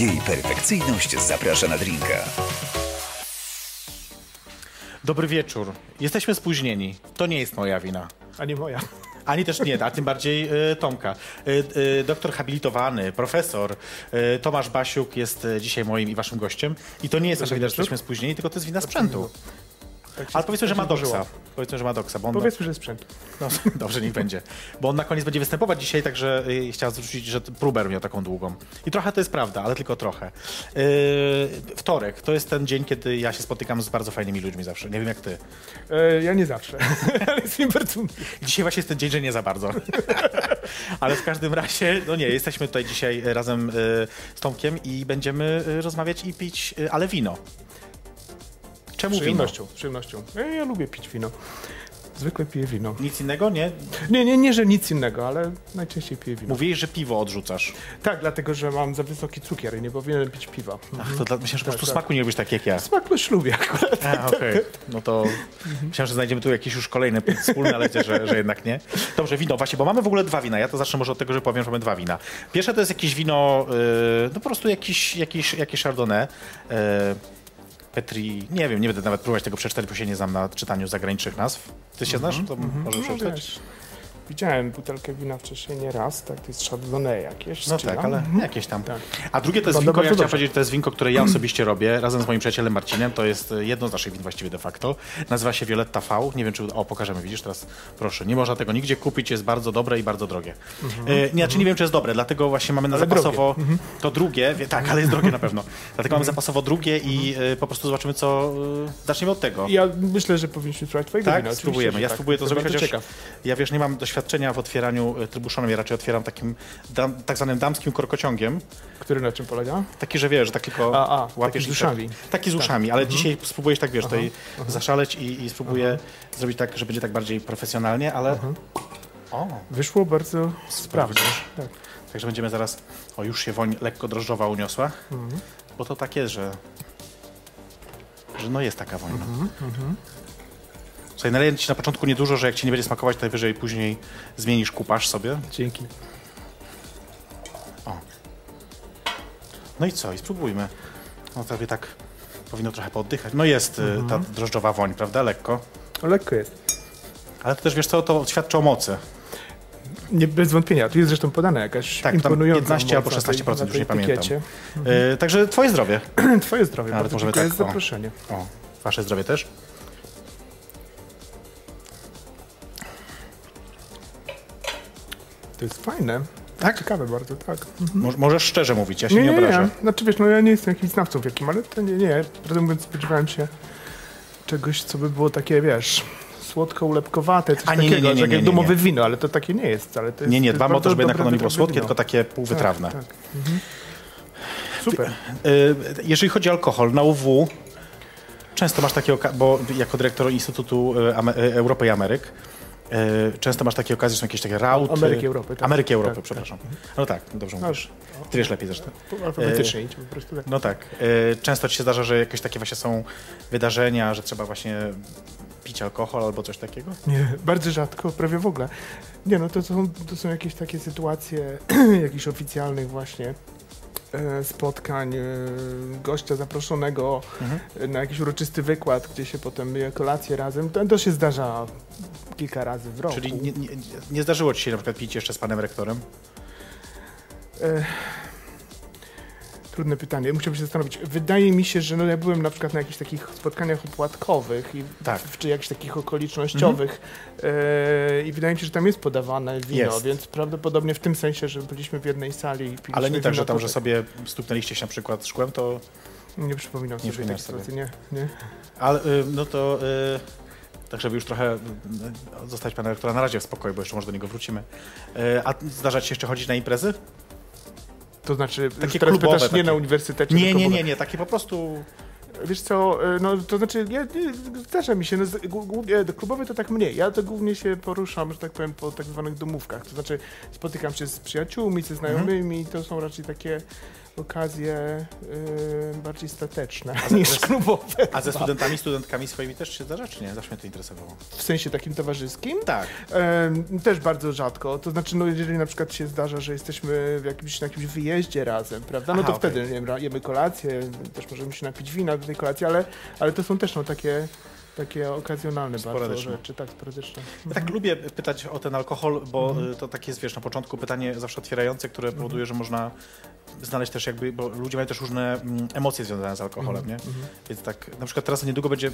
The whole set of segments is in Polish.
Jej perfekcyjność zaprasza na drinka. Dobry wieczór. Jesteśmy spóźnieni. To nie jest moja wina. A nie moja. Ani też nie, a tym bardziej y, Tomka. Y, y, doktor habilitowany, profesor y, Tomasz Basiuk jest dzisiaj moim i waszym gościem. I to nie jest nasza wina, że jesteśmy spóźnieni, tylko to jest wina sprzętu. Tak Ale powiedzmy, że tak ma doksa. Powiedzmy, że ma doksa, bo on Powiedzmy, że sprzęt. No, dobrze, niech będzie. Bo on na koniec będzie występować dzisiaj, także y, chciałem zwrócić, że Pruber miał taką długą. I trochę to jest prawda, ale tylko trochę. Yy, wtorek to jest ten dzień, kiedy ja się spotykam z bardzo fajnymi ludźmi zawsze. Nie wiem jak ty. E, ja nie zawsze, ale jest mi bardzo. Dzisiaj właśnie jest ten dzień, że nie za bardzo. ale w każdym razie, no nie, jesteśmy tutaj dzisiaj razem y, z Tomkiem i będziemy y, rozmawiać i pić, ale wino. Z Czemu wino? przyjemnością, z przyjemnością. E, ja lubię pić wino. Zwykle piję wino. Nic innego, nie? Nie, nie, nie, że nic innego, ale najczęściej piję wino. Mówiłeś, że piwo odrzucasz. Tak, dlatego, że mam za wysoki cukier i nie powinienem pić piwa. Ach, to dla, myślę, że po prostu tak. smaku nie lubisz tak jak ja. Smak też lubię akurat. A, okej. No to myślałem, że znajdziemy tu jakiś już kolejny punkt wspólny, ale widzę, że, że jednak nie. Dobrze, wino właśnie, bo mamy w ogóle dwa wina. Ja to zacznę może od tego, że powiem, że mamy dwa wina. Pierwsze to jest jakieś wino, yy, no po prostu jakiś, jakiś, jakieś Chardonnay. Yy, Petri, nie wiem, nie będę nawet próbować tego przeczytać, bo się nie znam na czytaniu zagranicznych nazw. Ty się znasz? To może No, przeczytać? wiesz, widziałem butelkę wina wcześniej nie raz, tak, to jest Chardonnay jakieś. No tak, ale Mhm. jakieś tam. Tak. A drugie to jest winko, ja chciałem powiedzieć, to jest winko, które ja osobiście robię razem z moim przyjacielem Marcinem. To jest e, jedno z naszych win właściwie de facto. Nazywa się Violetta V. Nie wiem, czy... O, pokażemy, widzisz teraz? Proszę. Nie można tego nigdzie kupić, jest bardzo dobre i bardzo drogie. E, nie, znaczy nie wiem, czy jest dobre, dlatego właśnie mamy na Ale zapasowo to drugie. Wie, tak, ale jest drogie na pewno. Dlatego mamy zapasowo drugie i e, po prostu zobaczymy, co... E, zaczniemy od tego. Ja myślę, że powinniśmy spróbować twojego Tak, wina. spróbujemy. że Ja tak. spróbuję to zrobić, chociaż ciekaw. ja wiesz, nie mam doświadczenia w otwieraniu e, trybuszonem, ja raczej otwieram takim dam, tak zwanym damskim korkociągiem. Który na czym polega? Taki, że wiesz, że tak tylko A, a, łapiesz taki z tak- uszami. Taki z uszami, ale dzisiaj spróbujesz tak, wiesz, tutaj aha. zaszaleć i, i spróbuję zrobić tak, że będzie tak bardziej profesjonalnie, ale... O, Wyszło bardzo sprawnie. Tak. także będziemy zaraz... O, już się woń lekko drożdżowa uniosła, Mhm. bo to tak jest, że... Że no jest taka woń. Mhm, no. Słuchaj, naleję ci na początku niedużo, że jak ci nie będzie smakować, to najwyżej później zmienisz kupasz sobie. Dzięki. No i co? I spróbujmy. No sobie tak powinno trochę pooddychać. No jest y, ta drożdżowa woń, prawda? Lekko. O, lekko jest. Ale to też, wiesz co, to świadczy o mocy. Nie, bez wątpienia. Tu jest zresztą podane jakaś Tak, imponująca 15 albo moc na tej- 16%, na już tej nie pamiętam. Y, także twoje zdrowie. Twoje zdrowie, możemy dziękuję tak, za o. zaproszenie. O, wasze zdrowie też. To jest fajne. Tak? Ciekawe bardzo, tak. Mo- możesz szczerze mówić, ja się nie, obrażę. nie. Znaczy wiesz, no ja nie jestem jakimś znawcą wielkim, ale to nie, nie. Prawdę mówiąc, spodziewałem się czegoś, co by było takie, wiesz, słodko-ulepkowate, coś A, nie, nie, takiego, nie, nie, takie nie, nie. domowe wino, ale to takie nie jest wcale. To jest, Nie, nie, dbamy o to, żeby jednak ono nie było słodkie, wino. tylko takie półwytrawne. Tak, tak. Mhm. Super. Y, jeżeli chodzi o alkohol, na UW często masz takie bo jako dyrektor Instytutu y, y, Europy i Ameryk, często masz takie okazje, że są jakieś takie rauty. Ameryki, Europy, tak. Ameryki, Europy, Tak, przepraszam. No tak, dobrze No, mówisz. Ty wiesz lepiej zresztą. Alfabetycznie idź po prostu tak. No tak. y, Często ci się zdarza, że jakieś takie właśnie są wydarzenia, że trzeba właśnie pić alkohol albo coś takiego? Nie, bardzo rzadko, prawie w ogóle. Nie no, to są, to są jakieś takie sytuacje jakichś oficjalnych właśnie e, spotkań, e, gościa zaproszonego Mhm. e, na jakiś uroczysty wykład, gdzie się potem je kolację razem. To, to się zdarza kilka razy w roku. Czyli nie, nie, nie zdarzyło ci się na przykład pić jeszcze z panem rektorem? E, Trudne pytanie, musiałbym się zastanowić. Wydaje mi się, że no ja byłem na przykład na jakichś takich spotkaniach opłatkowych i Tak. w, czy jakichś takich okolicznościowych e, i wydaje mi się, że tam jest podawane wino, Jest. więc prawdopodobnie w tym sensie, że byliśmy w jednej sali i piliśmy Ale nie tak, że tam, że sobie stuknęliście się na przykład szkłem, to... Nie przypominam sobie przypominasz sobie. sytuacji, nie, nie. Ale y, no to... Y, tak, żeby już trochę y, zostać pana rektora na razie w spokoju, bo jeszcze może do niego wrócimy. A zdarza ci się jeszcze chodzić na imprezy? To znaczy, Takie teraz klubowe pytasz nie takie. na uniwersytecie, Nie, nie, nie, nie, takie po prostu... Wiesz co, e, no to znaczy, ja, nie, zdarza mi się, no, głównie do klubowej to tak mniej. Ja to głównie się poruszam, że tak powiem, po tak zwanych domówkach. To znaczy, spotykam się z przyjaciółmi, ze znajomymi, to są raczej takie okazje y, bardziej stateczne niż klubowe. A ze studentami, studentkami swoimi też się zdarza, czy nie? Zawsze mnie to interesowało. W sensie takim towarzyskim? Tak. Em, też bardzo rzadko. To znaczy, no jeżeli na przykład się zdarza, że jesteśmy w jakimś, na jakimś wyjeździe razem, prawda? No Aha, to okej. wtedy nie wiem, ra- jemy kolację, też możemy się napić wina do tej kolacji, ale, ale to są też no, takie, takie okazjonalne bardzo rzeczy, tak, sporadyczne. Ja tak lubię pytać o ten alkohol, bo y, to takie jest, wiesz, na początku pytanie zawsze otwierające, które powoduje, że można znaleźć też jakby, bo ludzie mają też różne mm, emocje związane z alkoholem, nie? Więc tak, na przykład teraz niedługo będzie,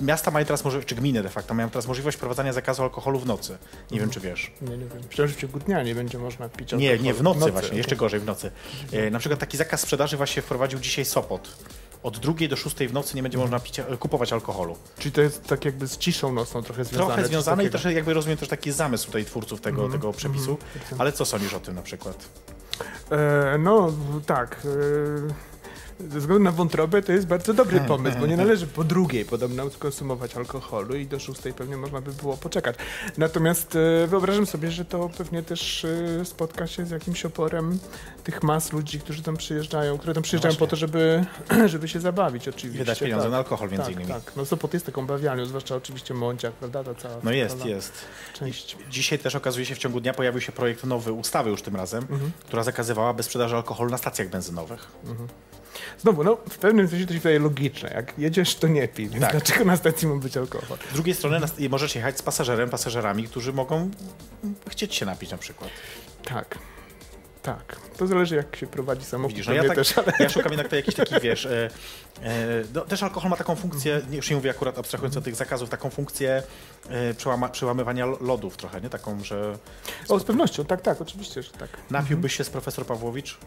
miasta mają teraz możliwość, czy gminy de facto, mają teraz możliwość wprowadzania zakazu alkoholu w nocy. Nie wiem, czy wiesz. Nie, nie wiem. Że w ciągu dnia nie będzie można pić Nie, alkoholu. nie, w nocy, właśnie, okej. jeszcze gorzej w nocy. E, na przykład taki zakaz sprzedaży właśnie wprowadził dzisiaj Sopot. Od drugiej do szóstej w nocy nie będzie można pić, kupować alkoholu. Czyli to jest tak jakby z ciszą nocną trochę związane. Trochę związane i trochę jakby rozumiem też taki zamysł tutaj twórców tego, Mhm, tego przepisu. mhm. Ale co sądzisz o tym na przykład? E, no tak. E, ze względu na wątrobę to jest bardzo dobry pomysł, bo nie należy po drugiej podobno konsumować alkoholu i do szóstej pewnie można by było poczekać. Natomiast e, wyobrażam sobie, że to pewnie też e, spotka się z jakimś oporem tych mas ludzi, którzy tam przyjeżdżają, które tam przyjeżdżają po to, żeby, żeby się zabawić oczywiście. Wydać pieniądze tak. na alkohol między tak, innymi. tak. No Sopot jest taką bawialnią, zwłaszcza oczywiście Mąciak, prawda? Ta cała No jest, jest. część. Dzisiaj też okazuje się, w ciągu dnia pojawił się projekt nowy ustawy już tym razem, Mhm. która zakazywała bez sprzedaży alkoholu na stacjach benzynowych. Znowu, no w pewnym sensie to się wydaje logiczne. Jak jedziesz, to nie pij, więc Tak. dlaczego na stacji ma być alkohol? Z drugiej strony możesz jechać z pasażerem, pasażerami, którzy mogą chcieć się napić na przykład. Tak. Tak. To zależy, jak się prowadzi samochód. Widzisz, no ja, tak, też, ale... ja szukam jednak to jakichś takich, wiesz, e, e, no, też alkohol ma taką funkcję, nie, już nie mówię akurat abstrahując od tych zakazów, taką funkcję e, przełama, przełamywania lo- lodów trochę, nie? Taką, że O, z pewnością, tak, tak, oczywiście, że tak. napiłbyś się z profesor Pawłowicz?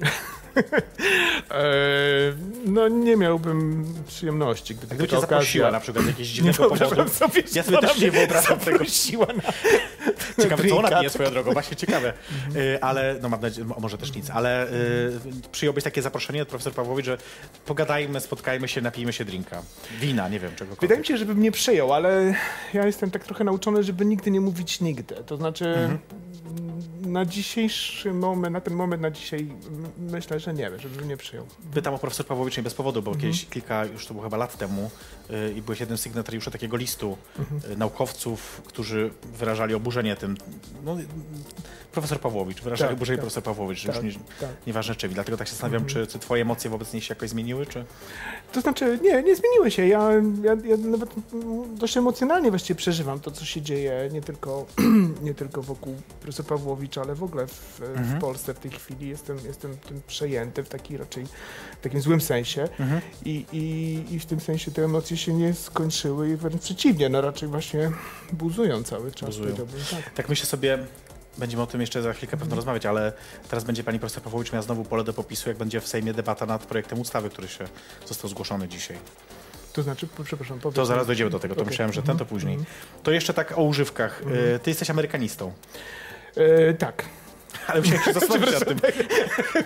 Eee, no nie miałbym przyjemności, gdyby Gdyby cię zaprosiła okazja... na przykład z jakiegoś dziwnego powodu. sobie, Ja sobie też nie wyobrażam tego. na... Ciekawe, co ona pije swoją drogą, właśnie ciekawe. Y, ale, no mam nadzieję, mo- może też nic, ale y, przyjąłbyś takie zaproszenie od profesor Pawłowicz, że pogadajmy, spotkajmy się, napijmy się drinka. Wina, nie wiem, czegokolwiek. Wydaje mi się, żebym nie przyjął, ale ja jestem tak trochę nauczony, żeby nigdy nie mówić nigdy. To znaczy Mhm. Na dzisiejszy moment, na ten moment, na dzisiaj myślę, że nie, żebym nie przyjął. Pytam o profesor Pawłowicz nie bez powodu, Mhm. bo kiedyś kilka, już to było chyba lat temu y, i byłeś jednym z sygnatariuszy takiego listu Mhm. y, naukowców, którzy wyrażali oburzenie tym. No, profesor Pawłowicz, wyrażali Tak, oburzenie tak. profesor Pawłowicz, Tak, już nie, tak. nieważne czym. Dlatego tak się zastanawiam, Mhm. czy, czy twoje emocje wobec niej się jakoś zmieniły, czy... To znaczy, nie, nie zmieniły się. Ja, ja, ja nawet mm, dość emocjonalnie właściwie przeżywam to, co się dzieje nie tylko, nie tylko wokół profesora Pawłowicza, ale w ogóle w, Mhm. w Polsce w tej chwili. Jestem, jestem tym przejęty w taki raczej w takim złym sensie. Mhm. I, i, I w tym sensie te emocje się nie skończyły i wręcz przeciwnie, no raczej właśnie buzują cały czas. Buzują. Tak. Tak myślę sobie, będziemy o tym jeszcze za chwilkę pewno rozmawiać, ale teraz będzie pani profesor Pawłowicz miała znowu pole do popisu, jak będzie w Sejmie debata nad projektem ustawy, który się został zgłoszony dzisiaj. To znaczy, przepraszam, powiedz. To zaraz dojdziemy do tego, to Okej. myślałem, że ten to później. To jeszcze tak o używkach. Y, Ty jesteś amerykanistą, E, tak. Ale musiałem się zastanowić nad tym.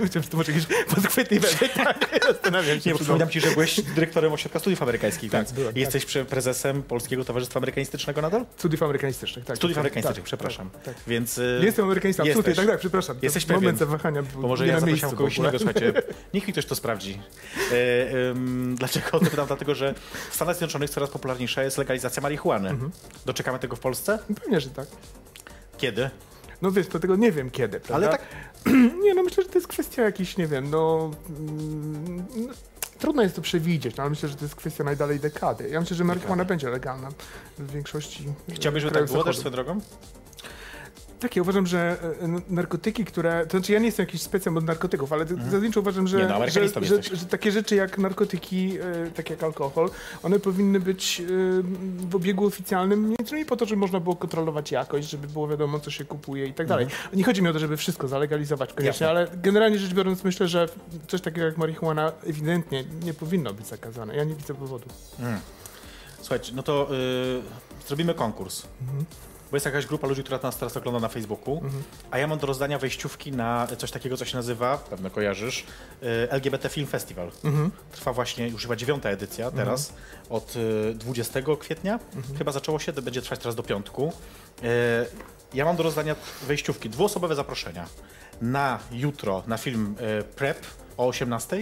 Chciałem przetłumaczyć jakieś podchwytliwe pytanie. Zastanawiam się. Nie, przypominam ci, że byłeś dyrektorem Ośrodka Studiów Amerykańskich, Tak, więc byłem, jesteś przy- prezesem Polskiego Towarzystwa Amerykanistycznego nadal? Studiów amerykanistycznych, tak. Studiów tak, amerykańskich, tak, przepraszam. Tak, tak. Więc y, Nie Jestem amerykanistą, absolutnie, tak, tak, przepraszam. To Jesteś Moment pewien. zawahania był Bo może ja miejscu kogoś innego, słuchajcie. Niech mi ktoś to sprawdzi. E, ym, dlaczego o to pytam? Dlatego, że w Stanach Zjednoczonych coraz popularniejsza jest legalizacja marihuany. Mhm. Doczekamy tego w Polsce? Pewnie, że tak. Kiedy? No wiesz, to tego nie wiem kiedy, prawda? Ale tak, Nie, no myślę, że to jest kwestia jakiejś, nie wiem, no... mm, no trudno jest to przewidzieć, no, ale myślę, że to jest kwestia najdalej dekady. Ja myślę, że marihuana będzie legalna w większości chciałbyś, żeby tak było też swoją drogą? Tak, ja uważam, że e, narkotyki, które. To znaczy, ja nie jestem jakiś specjalny od narkotyków, ale mhm. zasadniczo uważam, że, Nie, no, że, że, że takie rzeczy jak narkotyki, e, tak jak alkohol, one powinny być e, w obiegu oficjalnym między innymi po to, żeby można było kontrolować jakość, żeby było wiadomo, co się kupuje i tak dalej. Nie chodzi mi o to, żeby wszystko zalegalizować koniecznie, Mhm. Jasne. ale generalnie rzecz biorąc, myślę, że coś takiego jak marihuana ewidentnie nie powinno być zakazane. Ja nie widzę powodu. Mm. Słuchajcie, no to y, zrobimy konkurs. Mhm. Bo jest jakaś grupa ludzi, która nas teraz ogląda na Facebooku, Mhm. a ja mam do rozdania wejściówki na coś takiego, co się nazywa, pewno kojarzysz, y, LGBT Film Festival. Mhm. Trwa właśnie już chyba dziewiąta edycja teraz, od y, 20 kwietnia. Mhm. Chyba zaczęło się, będzie trwać teraz do piątku. Y, Ja mam do rozdania wejściówki, dwuosobowe zaproszenia na jutro na film e, Prep o 18,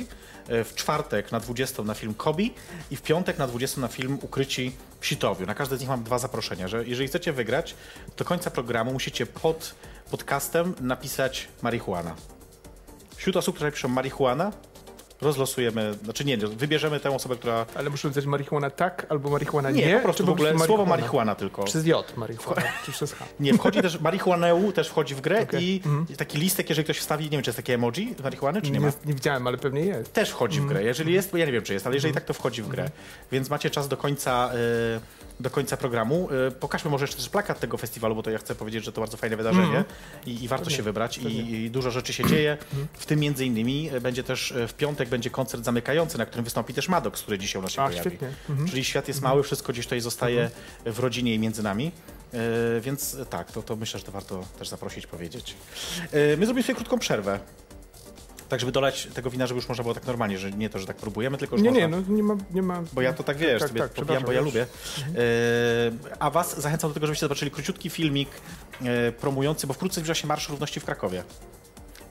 e, w czwartek na 20 na film Kobi i w piątek na 20 na film Ukryci w Sitowiu. Na każde z nich mam dwa zaproszenia, że jeżeli chcecie wygrać, do końca programu musicie pod podcastem napisać marihuana. Wśród osób, które piszą marihuana, rozlosujemy, znaczy nie, wybierzemy tę osobę, która... Ale muszę napisać marihuana tak albo marihuana nie? Nie, po prostu w ogóle słowo marihuana tylko. Przez J marihuana, czy przez H? Nie, wchodzi też, marihuaneu też wchodzi w grę Okej. i taki listek, jeżeli ktoś wstawi, nie wiem, czy jest takie emoji marihuany, czy nie ma? Nie, nie widziałem, ale pewnie jest. Też wchodzi w grę. Jeżeli jest, bo ja nie wiem, czy jest, ale jeżeli tak, to wchodzi w grę. Więc macie czas do końca, y, do końca programu. Y, pokażmy może jeszcze też plakat tego festiwalu, bo to ja chcę powiedzieć, że to bardzo fajne wydarzenie i, i warto się wybrać i, i dużo rzeczy się dzieje. W tym między innymi y, będzie też y, w piątek będzie koncert zamykający, na którym wystąpi też Maddox, który dzisiaj u nas się A, pojawi. świetnie. Czyli świat jest mały, wszystko gdzieś tutaj zostaje w rodzinie i między nami. Więc tak, to, to myślę, że to warto też zaprosić, powiedzieć. My zrobimy sobie krótką przerwę. Tak, żeby dolać tego wina, żeby już można było tak normalnie, że nie to, że tak próbujemy, tylko już Nie, można... nie, no nie ma... Nie ma Bo ja to tak wiesz, tak, sobie tak, popijam, bo ja lubię. E, a was zachęcam do tego, żebyście zobaczyli króciutki filmik e, promujący, bo wkrótce zbliża się Marsz Równości w Krakowie.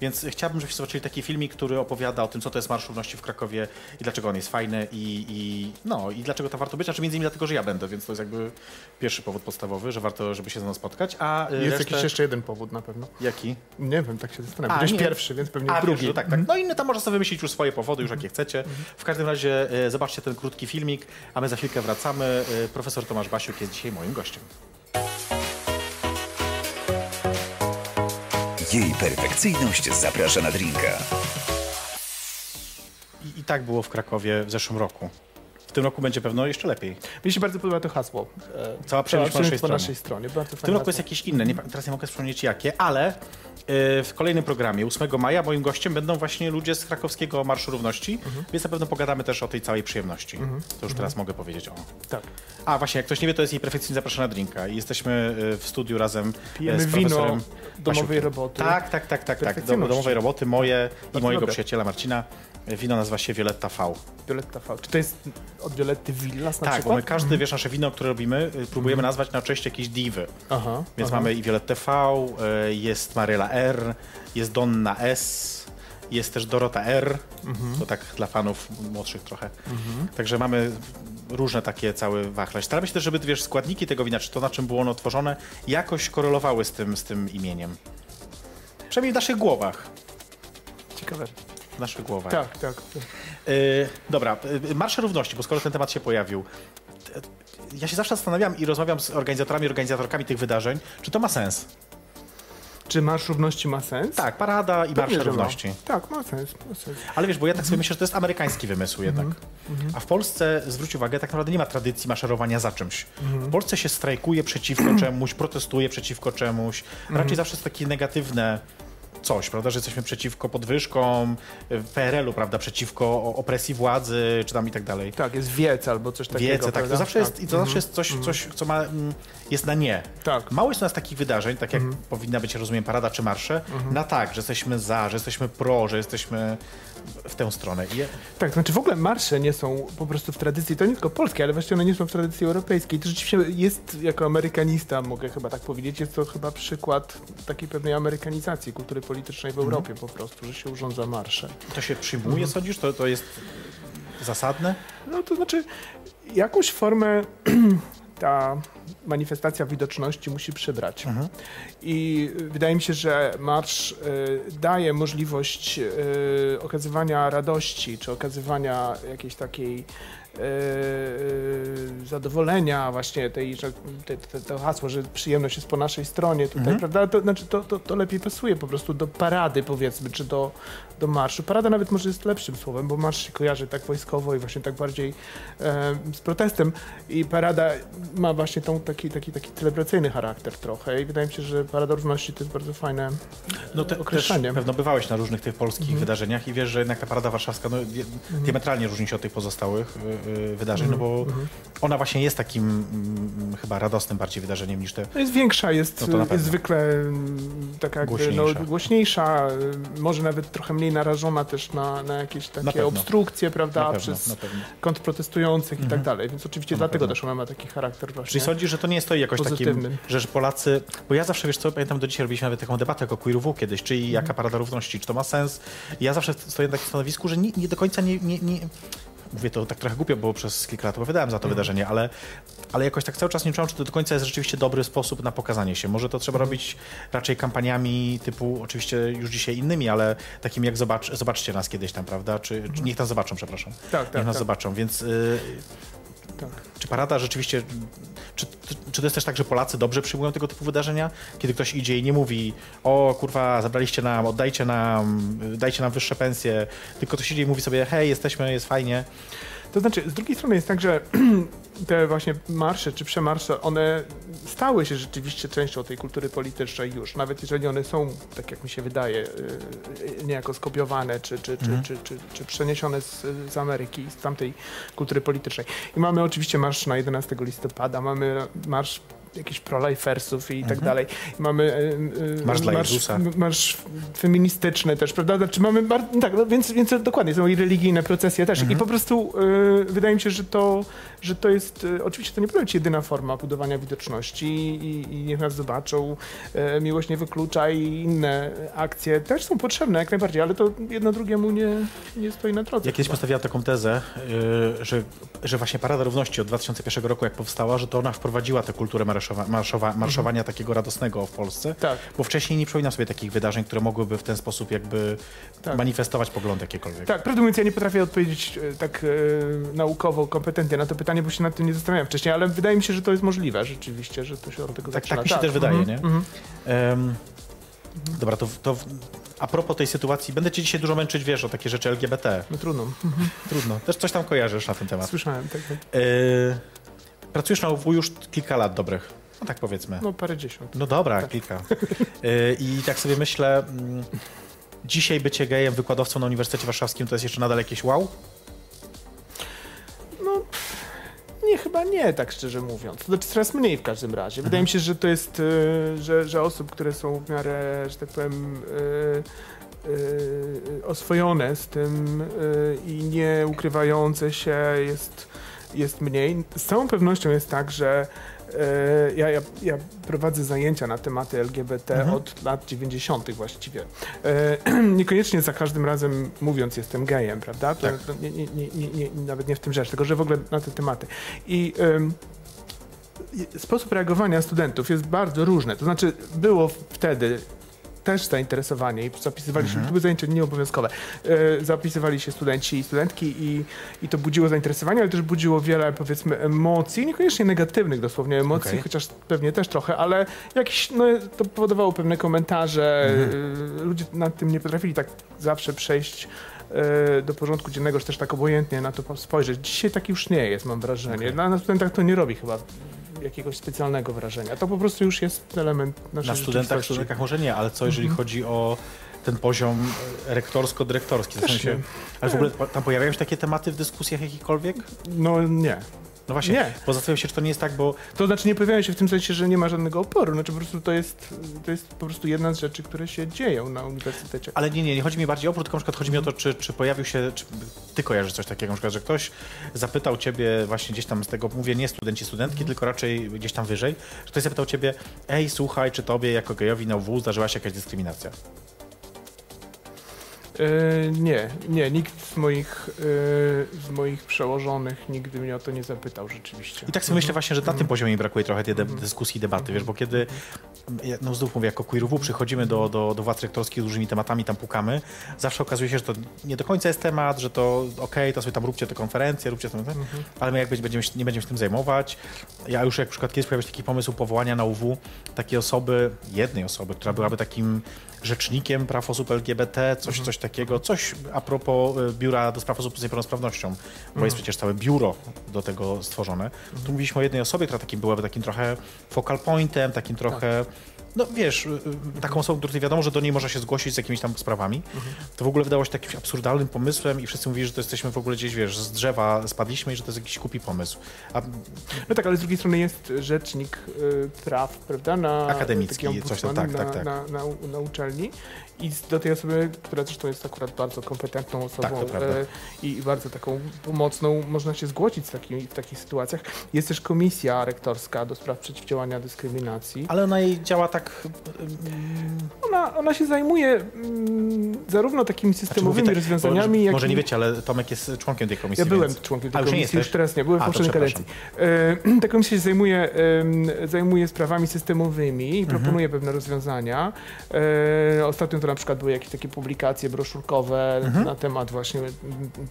Więc chciałbym, żebyście zobaczyli taki filmik, który opowiada o tym, co to jest Marsz Równości w Krakowie i dlaczego on jest fajny i, i, no, i dlaczego tam warto być. Znaczy między innymi dlatego, że ja będę, więc to jest jakby pierwszy powód podstawowy, że warto, żeby się ze mną spotkać. A e, Jest resztę... jakiś jeszcze jeden powód na pewno. Jaki? Nie wiem, tak się zastanawiam. Nie. pierwszy, więc pewnie A, drugi. Wiesz, tak, tak. No inne tam można sobie wymyślić już swoje powody, już jakie chcecie. W każdym razie e, zobaczcie ten krótki filmik, a my za chwilkę wracamy. E, profesor Tomasz Basiuk jest dzisiaj moim gościem. Jej perfekcyjność zaprasza na drinka. I, I tak było w Krakowie w zeszłym roku. W tym roku będzie pewno jeszcze lepiej. Mi się bardzo podoba to hasło. E, Cała przyjemność po naszej po naszej stronie. W tym roku jest jakieś inne, nie, teraz nie mogę wspomnieć jakie, ale e, w kolejnym programie 8 maja moim gościem będą właśnie ludzie z krakowskiego Marszu Równości, więc na pewno pogadamy też o tej całej przyjemności. To już teraz mogę powiedzieć o. Tak. A właśnie, jak ktoś nie wie, to jest jej perfekcyjnie zapraszana drinka i jesteśmy e, w studiu razem Pijemy z wino profesorem domowej Basiukiem. roboty. Tak, tak, tak, tak, tak. Domowej roboty moje i mojego dobre. przyjaciela Marcina. Wino nazywa się Violetta V. Violetta V. Czy to jest od Violetty Villas na tak, bo przykład? my każdy, wiesz, nasze wino, które robimy, y, próbujemy nazwać na cześć jakiejś diwy. Aha. Więc aha. mamy i Violettę V, y, jest Maryla R, jest Donna S, jest też Dorota R, Mhm. to tak dla fanów młodszych trochę. Także mamy różne takie cały wachlarz. Staramy się też, żeby wiesz, składniki tego wina, czy to na czym było ono tworzone, jakoś korelowały z tym, z tym imieniem. Przynajmniej w naszych głowach. Ciekawe. W naszych głowach. Tak, tak. Y, dobra, y, Marsze Równości, bo skoro ten temat się pojawił. Ja się zawsze zastanawiam i rozmawiam z organizatorami, organizatorkami tych wydarzeń, czy to ma sens. Czy Marsz Równości ma sens? Tak, parada i Marsze że ma. Równości. Tak, ma sens. Ma sens. Ale wiesz, bo ja tak sobie myślę, że to jest amerykański wymysł jednak. A w Polsce, zwróć uwagę, tak naprawdę nie ma tradycji maszerowania za czymś. W Polsce się strajkuje przeciwko czemuś, protestuje przeciwko czemuś. Raczej zawsze jest takie negatywne coś, prawda, że jesteśmy przeciwko podwyżkom, w PRL-u, prawda, przeciwko opresji władzy, czy tam i tak dalej. Tak, jest wiec albo coś takiego. Wiece, tak. To zawsze jest, Tak. i to zawsze jest coś, coś co ma, mm, jest na nie. Tak. Mało jest u nas takich wydarzeń, tak jak powinna być, rozumiem, parada czy marsze, na tak, że jesteśmy za, że jesteśmy pro, że jesteśmy w tę stronę. I Tak, znaczy w ogóle marsze nie są po prostu w tradycji, to nie tylko polskie, ale właściwie one nie są w tradycji europejskiej. To rzeczywiście jest, jako amerykanista, mogę chyba tak powiedzieć, jest to chyba przykład takiej pewnej amerykanizacji kultury politycznej w Europie po prostu, że się urządza marsze. to się przyjmuje, sądzisz? To, to jest zasadne? No to znaczy, jakąś formę ta manifestacja widoczności musi przybrać. I wydaje mi się, że marsz y, daje możliwość y, okazywania radości, czy okazywania jakiejś takiej y, y, zadowolenia właśnie tej, że te, te, to hasło, że przyjemność jest po naszej stronie tutaj, prawda? To, znaczy to, to, to lepiej pasuje po prostu do parady powiedzmy, czy do, do marszu. Parada nawet może jest lepszym słowem, bo marsz się kojarzy tak wojskowo i właśnie tak bardziej e, z protestem i parada ma właśnie tą, taki, taki, taki celebracyjny charakter trochę i wydaje mi się, że Parada Równości to jest bardzo fajne No te, też określenie. pewno bywałeś na różnych tych polskich wydarzeniach i wiesz, że jednak ta parada warszawska no, di- diametralnie różni się od tych pozostałych. Y, wydarzeń, no bo ona właśnie jest takim mm, chyba radosnym bardziej wydarzeniem niż te... Jest większa, jest, No na jest zwykle mm, taka Głośniejsza. No, głośniejsza, y, może nawet trochę mniej narażona też na, na jakieś takie pewno. obstrukcje, Na prawda, pewno, przez na pewno. kontrprotestujących i tak Mhm. dalej, więc oczywiście na dlatego pewno. też ona ma taki charakter właśnie. Czyli sądzisz, że to nie jest to jakoś takim, że Polacy, bo ja zawsze, wiesz co, pamiętam do dzisiaj robiliśmy nawet taką debatę jako queerów kiedyś, czyli Mhm. jaka parada równości, czy to ma sens. Ja zawsze stoję na takim stanowisku, że nie, nie do końca nie, nie, nie, mówię to tak trochę głupio, bo przez kilka lat odpowiadałem za to Mhm. wydarzenie, ale, ale jakoś tak cały czas nie czułem, czy to do końca jest rzeczywiście dobry sposób na pokazanie się. Może to trzeba Mhm. robić raczej kampaniami typu, oczywiście już dzisiaj innymi, ale takimi jak zobacz, zobaczcie nas kiedyś tam, prawda? Czy, czy niech nas zobaczą, przepraszam. Tak, tak, niech nas tak. zobaczą, więc... Y, tak. czy parada rzeczywiście, czy, czy to jest też tak, że Polacy dobrze przyjmują tego typu wydarzenia? Kiedy ktoś idzie i nie mówi, o kurwa, zabraliście nam, oddajcie nam, dajcie nam wyższe pensje, tylko ktoś idzie i mówi sobie, hej, jesteśmy, jest fajnie. To znaczy, z drugiej strony jest tak, że te właśnie marsze czy przemarsze, one stały się rzeczywiście częścią tej kultury politycznej już, nawet jeżeli one są, tak jak mi się wydaje, yy, niejako skopiowane czy, czy, czy, Mhm. czy, czy, czy przeniesione z, z Ameryki, z tamtej kultury politycznej. I mamy oczywiście marsz na 11 listopada, mamy marsz jakichś prolifersów i tak dalej. I mamy yy, Marsz dla marsz feministyczny też, prawda? Znaczy mamy, tak, no więc, więc dokładnie, są i religijne procesje też. I po prostu y, wydaje mi się, że to, że to jest, y, oczywiście to nie powinna być jedyna forma budowania widoczności i, i niech nas zobaczą, y, miłość nie wyklucza i inne akcje też są potrzebne jak najbardziej, ale to jedno drugiemu nie, nie stoi na drodze. Ja kiedyś chyba. postawiłem taką tezę, yy, że, że właśnie Parada Równości od 2001 roku, jak powstała, że to ona wprowadziła tę kulturę marszowa, marszowa, marszowania takiego radosnego w Polsce. Tak. Bo wcześniej nie przypominam sobie takich wydarzeń, które mogłyby w ten sposób jakby Tak. manifestować poglądy jakiekolwiek. Tak, prawdę mówiąc, ja nie potrafię odpowiedzieć e, tak e, naukowo, kompetentnie na to pytanie, bo się nad tym nie zastanawiałem wcześniej, ale wydaje mi się, że to jest możliwe rzeczywiście, że to się od tego Tak, zaczyna. tak mi się też wydaje, Mhm, nie? mhm. Em, dobra, to, to a propos tej sytuacji, będę cię dzisiaj dużo męczyć, wiesz, o takie rzeczy LGBT. No trudno. Trudno. Też coś tam kojarzysz na ten temat. Słyszałem, tak, tak. E, pracujesz na UW już kilka lat dobrych. No tak powiedzmy. No parę dziesiąt. No dobra, kilka. E, I tak sobie myślę, mm, dzisiaj bycie gejem, wykładowcą na Uniwersytecie Warszawskim to jest jeszcze nadal jakieś wow? Chyba nie, tak szczerze mówiąc. Znaczy coraz mniej w każdym razie. Wydaje mi się, że to jest, y, że, że osób, które są w miarę, że tak powiem, y, y, oswojone z tym i nie ukrywające się jest, jest mniej. Z całą pewnością jest tak, że ja, ja, ja prowadzę zajęcia na tematy LGBT Mhm. od lat 90. właściwie. Y, niekoniecznie za każdym razem mówiąc jestem gejem, prawda? Tak. nie, nie, nie, nawet nie w tym rzecz, tylko że w ogóle na te tematy. I ym, i sposób reagowania studentów jest bardzo różny. To znaczy było wtedy też zainteresowanie i zapisywali się, to były zajęcia nieobowiązkowe, e, zapisywali się studenci i studentki i, i to budziło zainteresowanie, ale też budziło wiele powiedzmy emocji, niekoniecznie negatywnych dosłownie emocji, Okej. chociaż pewnie też trochę, ale jakieś, no to powodowało pewne komentarze, e, ludzie nad tym nie potrafili tak zawsze przejść e, do porządku dziennego, czy też tak obojętnie na to spojrzeć. Dzisiaj tak już nie jest, mam wrażenie. Okej. Na, na studentach to nie robi chyba jakiegoś specjalnego wrażenia. To po prostu już jest element naszej Na studentach, studentkach może nie, ale co jeżeli chodzi o ten poziom e, rektorsko-dyrektorski? W sensie, ale w ogóle tam pojawiają się takie tematy w dyskusjach jakichkolwiek? No nie. No właśnie, Nie. bo zastanawiam się, czy to nie jest tak, bo To znaczy nie pojawiają się w tym sensie, że nie ma żadnego oporu. Znaczy po prostu to jest, to jest po prostu jedna z rzeczy, które się dzieją na uniwersytecie. Ale nie, nie, nie chodzi mi bardziej o oprócz, tylko na przykład chodzi mi o to, czy, czy pojawił się, czy ty kojarzysz coś takiego, na przykład, że ktoś zapytał ciebie właśnie gdzieś tam z tego, mówię nie studenci, studentki, tylko raczej gdzieś tam wyżej, że ktoś zapytał ciebie, ej, słuchaj, czy tobie jako gejowi na UW zdarzyła się jakaś dyskryminacja? E, nie, nie, nikt z moich, e, z moich przełożonych nigdy mnie o to nie zapytał rzeczywiście. I tak sobie myślę właśnie, że na tym poziomie mi brakuje trochę tej de- dyskusji i debaty, wiesz, bo kiedy, ja, no znów mówię, jako queer UW przychodzimy do, do, do władz rektorskich z dużymi tematami, tam pukamy, zawsze okazuje się, że to nie do końca jest temat, że to okej, to sobie tam róbcie te konferencje, róbcie to, ale my jak będziemy, nie będziemy się tym zajmować. Ja już jak przykład kiedyś pojawił się taki pomysł powołania na UW takiej osoby, jednej osoby, która byłaby takim rzecznikiem praw osób LGBT, coś, coś takiego, coś a propos y, Biura do Spraw Osób z Niepełnosprawnością, bo jest przecież całe biuro do tego stworzone. Tu mówiliśmy o jednej osobie, która takim byłaby takim trochę focal pointem, takim trochę no wiesz, y, y, taką osobą, której wiadomo, że do niej można się zgłosić z jakimiś tam sprawami, to w ogóle wydało się takim absurdalnym pomysłem i wszyscy mówili, że to jesteśmy w ogóle gdzieś, wiesz, z drzewa spadliśmy i że to jest jakiś kupi pomysł. A No tak, ale z drugiej strony jest rzecznik y, praw, prawda, na Akademicki, coś tam, tak, tak, tak. Na, na, na uczelni i do tej osoby, która zresztą jest akurat bardzo kompetentną osobą Tak, e, i bardzo taką pomocną, można się zgłosić w, takim, w takich sytuacjach. Jest też komisja rektorska do spraw przeciwdziałania dyskryminacji. Ale ona jej działa tak... Ona, ona się zajmuje mm, zarówno takimi Znaczy, systemowymi tak, rozwiązaniami, bo, jak Może nie wiecie, ale Tomek jest członkiem tej komisji. Ja byłem więc... członkiem A, tej już nie komisji, już jesteś? teraz nie, byłem w A, to poprzedniej kadencji. E, Ta komisja się zajmuje, zajmuje sprawami systemowymi i proponuje pewne rozwiązania. E, Ostatnio to na przykład były jakieś takie publikacje broszurkowe na temat właśnie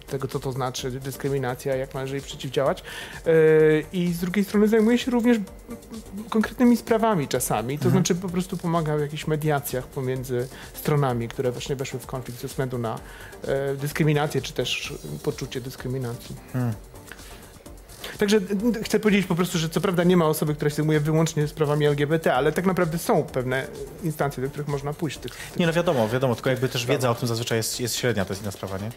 tego, co to znaczy dyskryminacja, jak należy jej przeciwdziałać. E, I z drugiej strony zajmuje się również konkretnymi sprawami czasami, to znaczy po prostu pomaga w jakichś mediacjach pomiędzy stronami, które właśnie weszły w konflikt ze względu na e, dyskryminację, czy też poczucie dyskryminacji. Hmm. Także n- chcę powiedzieć po prostu, że co prawda nie ma osoby, która się zajmuje wyłącznie sprawami LGBT, ale tak naprawdę są pewne instancje, do których można pójść. Tych, tych... Nie no wiadomo, wiadomo, tylko jakby też wiedza o tym zazwyczaj jest, jest średnia, to jest inna sprawa, nie?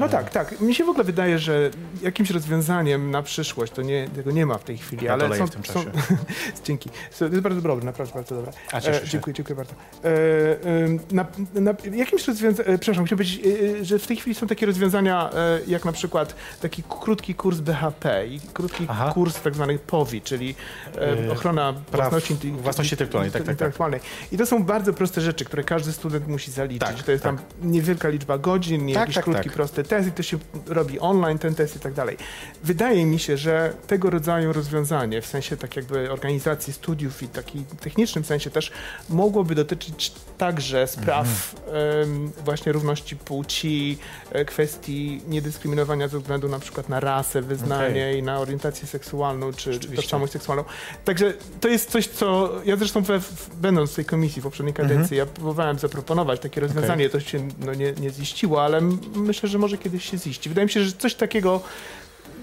No tak, tak. Mi się w ogóle wydaje, że jakimś rozwiązaniem na przyszłość, to nie, tego nie ma w tej chwili, Ja ale są, w tym są, czasie. Dzięki. To jest bardzo dobre, naprawdę bardzo dobre. A, E, dziękuję, dziękuję bardzo. E, na, na jakimś rozwiązaniu, e, przepraszam, chciałem powiedzieć, e, że w tej chwili są takie rozwiązania, e, jak na przykład taki krótki kurs BHP krótki Aha. kurs tak zwany POWI, czyli e, E, ochrona własności, intel- własności intelektualnej, tak, tak, tak. intelektualnej. I to są bardzo proste rzeczy, które każdy student musi zaliczyć. Tak, to jest tak. tam niewielka liczba godzin, Tak, jakiś tak, krótki, prosty test i to się robi online, ten test i tak dalej. Wydaje mi się, że tego rodzaju rozwiązanie, w sensie tak jakby organizacji studiów i takim technicznym sensie też, mogłoby dotyczyć także spraw Mhm. właśnie równości płci, e, kwestii niedyskryminowania ze względu na przykład na rasę, wyznanie i na orientację seksualną czy tożsamość seksualną. Także to jest coś, co ja zresztą we, będąc w tej komisji w poprzedniej kadencji, ja próbowałem zaproponować takie rozwiązanie, to się no, nie, nie ziściło, ale myślę, że może kiedyś się ziści. Wydaje mi się, że coś takiego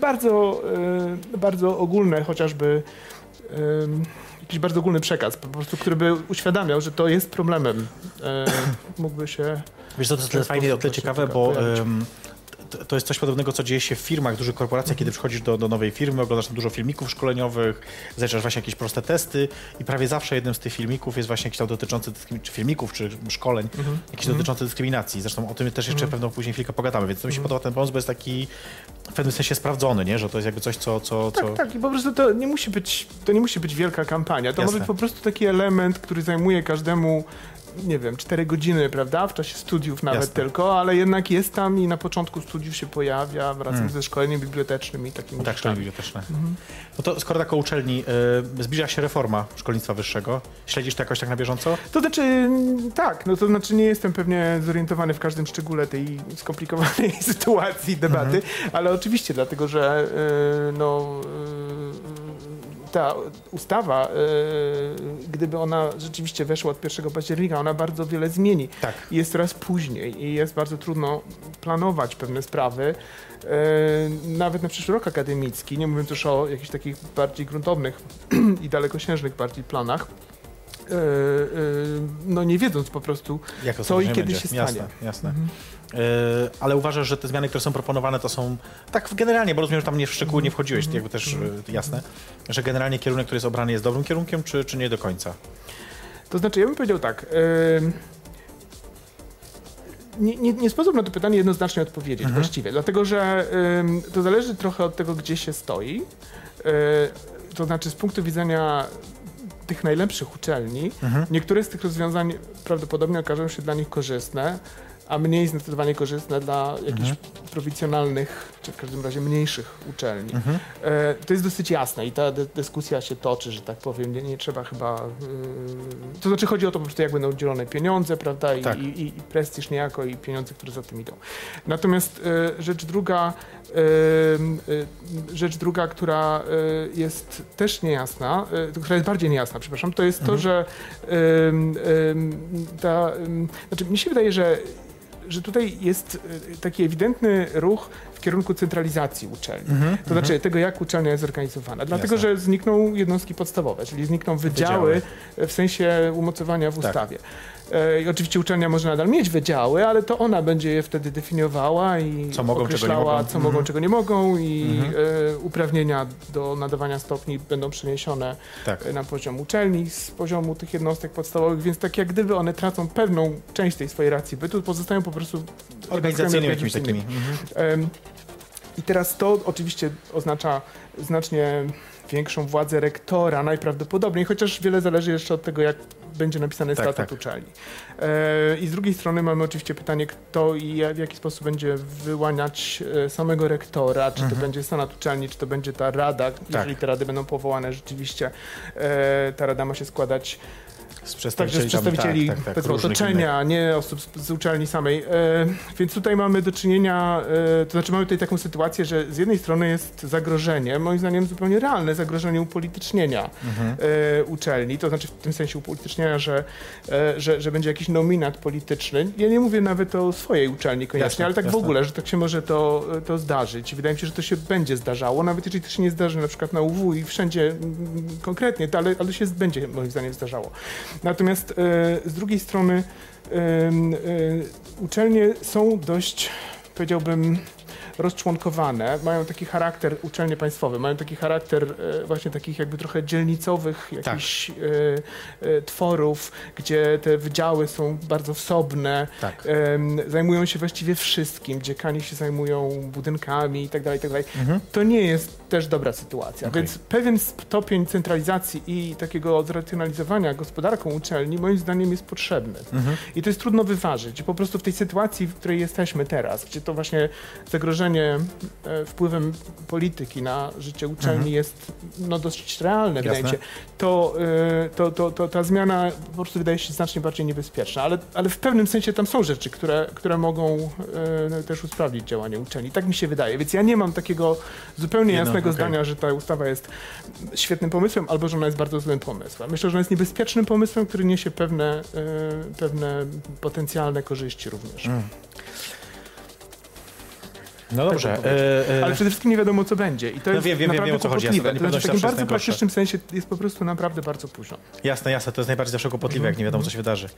bardzo, e, bardzo ogólne, chociażby em, jakiś bardzo ogólny przekaz, po prostu, który by uświadamiał, że to jest problemem, e, mógłby się... Wiesz co, to jest fajnie o tyle ciekawe, bo. To- jest coś podobnego, co dzieje się w firmach, dużych korporacjach, kiedy przychodzisz do, do nowej firmy, oglądasz tam dużo filmików szkoleniowych, zajrzysz właśnie jakieś proste testy i prawie zawsze jednym z tych filmików jest właśnie jakiś tam dotyczący czy filmików, czy szkoleń, jakiś dotyczący dyskryminacji. Zresztą o tym też jeszcze pewną później chwilkę pogadamy, więc to mi się podoba ten pomysł, bo jest taki w pewnym sensie sprawdzony, nie? że to jest jakby coś, co... co, co... Tak, tak. I po prostu to nie musi być, to nie musi być wielka kampania. To Jasne. może być po prostu taki element, który zajmuje każdemu, nie wiem, 4 godziny, prawda? W czasie studiów nawet Jasne. tylko, ale jednak jest tam i na początku studiów się pojawia wraz ze szkoleniem bibliotecznym i takimi tak, szkolenie biblioteczne. No to skoro tak o uczelni, y, zbliża się reforma szkolnictwa wyższego. Śledzisz to jakoś tak na bieżąco? To znaczy, mm, tak, no to znaczy nie jestem pewnie zorientowany w każdym szczególe tej skomplikowanej sytuacji, debaty, ale oczywiście, dlatego że y, no, y, ta ustawa, y, gdyby ona rzeczywiście weszła od 1 października, ona bardzo wiele zmieni. Tak. I Jest coraz później i jest bardzo trudno planować pewne sprawy, e, nawet na przyszły rok akademicki, nie mówiąc już o jakichś takich bardziej gruntownych i dalekosiężnych bardziej planach. E, e, no nie wiedząc po prostu, co i kiedy będzie. się stanie. Jasne, jasne. Y, ale uważasz, że te zmiany, które są proponowane, to są tak generalnie, bo rozumiem, że tam nie w szczegóły nie wchodziłeś, jakby też jasne, że generalnie kierunek, który jest obrany jest dobrym kierunkiem, czy, czy nie do końca? To znaczy, ja bym powiedział tak. Nie, nie, nie sposób na to pytanie jednoznacznie odpowiedzieć właściwie, dlatego że to zależy trochę od tego, gdzie się stoi. E, to znaczy, z punktu widzenia tych najlepszych uczelni, niektóre z tych rozwiązań prawdopodobnie okażą się dla nich korzystne, a mniej zdecydowanie korzystne dla jakichś prowincjonalnych, czy w każdym razie mniejszych uczelni. E, to jest dosyć jasne i ta dy- dyskusja się toczy, że tak powiem. Nie, nie trzeba chyba. Yy, to znaczy chodzi o to po prostu, jak będą dzielone pieniądze, prawda? I, Tak. i, i, prestiż niejako, i pieniądze, które za tym idą. Natomiast e, rzecz druga, rzecz druga, która e, jest też niejasna, e, która jest bardziej niejasna, przepraszam, to jest to, że ta. znaczy, mi się wydaje, że że tutaj jest y, taki ewidentny ruch w kierunku centralizacji uczelni. to znaczy tego, jak uczelnia jest zorganizowana. Dlatego, Jasne. że znikną jednostki podstawowe, czyli znikną wydziały, Wydziały. w sensie umocowania w Tak. ustawie. I oczywiście uczelnia może nadal mieć wydziały, ale to ona będzie je wtedy definiowała i Co mogą, czego określała, mogą. co mogą, Mhm. czego nie mogą i e, uprawnienia do nadawania stopni będą przeniesione Tak. e, na poziom uczelni z poziomu tych jednostek podstawowych, więc tak jak gdyby one tracą pewną część tej swojej racji bytu, pozostają po prostu Organizacyjnymi jakimiś takimi. Em, I teraz to oczywiście oznacza znacznie większą władzę rektora najprawdopodobniej, chociaż wiele zależy jeszcze od tego, jak będzie napisany Tak, statut tak. uczelni. E, I z drugiej strony mamy oczywiście pytanie, kto i w jaki sposób będzie wyłaniać e, samego rektora, czy to będzie senat uczelni, czy to będzie ta rada, jeżeli te rady będą powołane rzeczywiście, e, ta rada ma się składać Z Także z przedstawicieli, przedstawicieli tak, tak, tak, otoczenia, nie osób z, z uczelni samej. E, więc tutaj mamy do czynienia, e, to znaczy mamy tutaj taką sytuację, że z jednej strony jest zagrożenie, moim zdaniem zupełnie realne zagrożenie upolitycznienia Mhm. e, uczelni, to znaczy w tym sensie upolitycznienia, że, e, że, że będzie jakiś nominat polityczny. Ja nie mówię nawet o swojej uczelni koniecznie, Jasne, ale tak w jasne. ogóle, że tak się może to, to zdarzyć. Wydaje mi się, że to się będzie zdarzało, nawet jeżeli to się nie zdarzy na przykład na UW i wszędzie mm, konkretnie, to, ale, ale się będzie moim zdaniem zdarzało. Natomiast e, z drugiej strony e, uczelnie są dość, powiedziałbym, rozczłonkowane, mają taki charakter, uczelnie państwowe, mają taki charakter e, właśnie takich jakby trochę dzielnicowych jakichś e, e, tworów, gdzie te wydziały są bardzo wsobne, Tak. zajmują się właściwie wszystkim, dziekani się zajmują budynkami i tak dalej, i tak dalej. Mhm. To nie jest też dobra sytuacja, Okej. więc pewien stopień centralizacji i takiego zracjonalizowania gospodarką uczelni moim zdaniem jest potrzebny. Mhm. I to jest trudno wyważyć. Po prostu w tej sytuacji, w której jesteśmy teraz, gdzie to właśnie zagrożenie e, wpływem polityki na życie uczelni jest no, dosyć realne, wydaje mi się, Jasne. to, e, to, to, to ta zmiana po prostu wydaje się znacznie bardziej niebezpieczna. Ale, ale w pewnym sensie tam są rzeczy, które, które mogą e, też usprawnić działanie uczelni. Tak mi się wydaje. Więc ja nie mam takiego zupełnie Jedno, jasnego okej. zdania, że ta ustawa jest świetnym pomysłem, albo że ona jest bardzo złym pomysłem. Myślę, że ona jest niebezpiecznym pomysłem, który niesie pewne, pewne potencjalne korzyści również. Mm. No dobrze. bym powiedział. e, e, Ale przede wszystkim nie wiadomo, co będzie. I to No jest wiem, wiem, wiem, naprawdę wiem, o co chodzi. Jasne, To znaczy, w takim bardzo praktycznym sensie jest po prostu naprawdę bardzo późno. Jasne, jasne, to jest najbardziej zawsze kłopotliwe, jak nie wiadomo, co się wydarzy.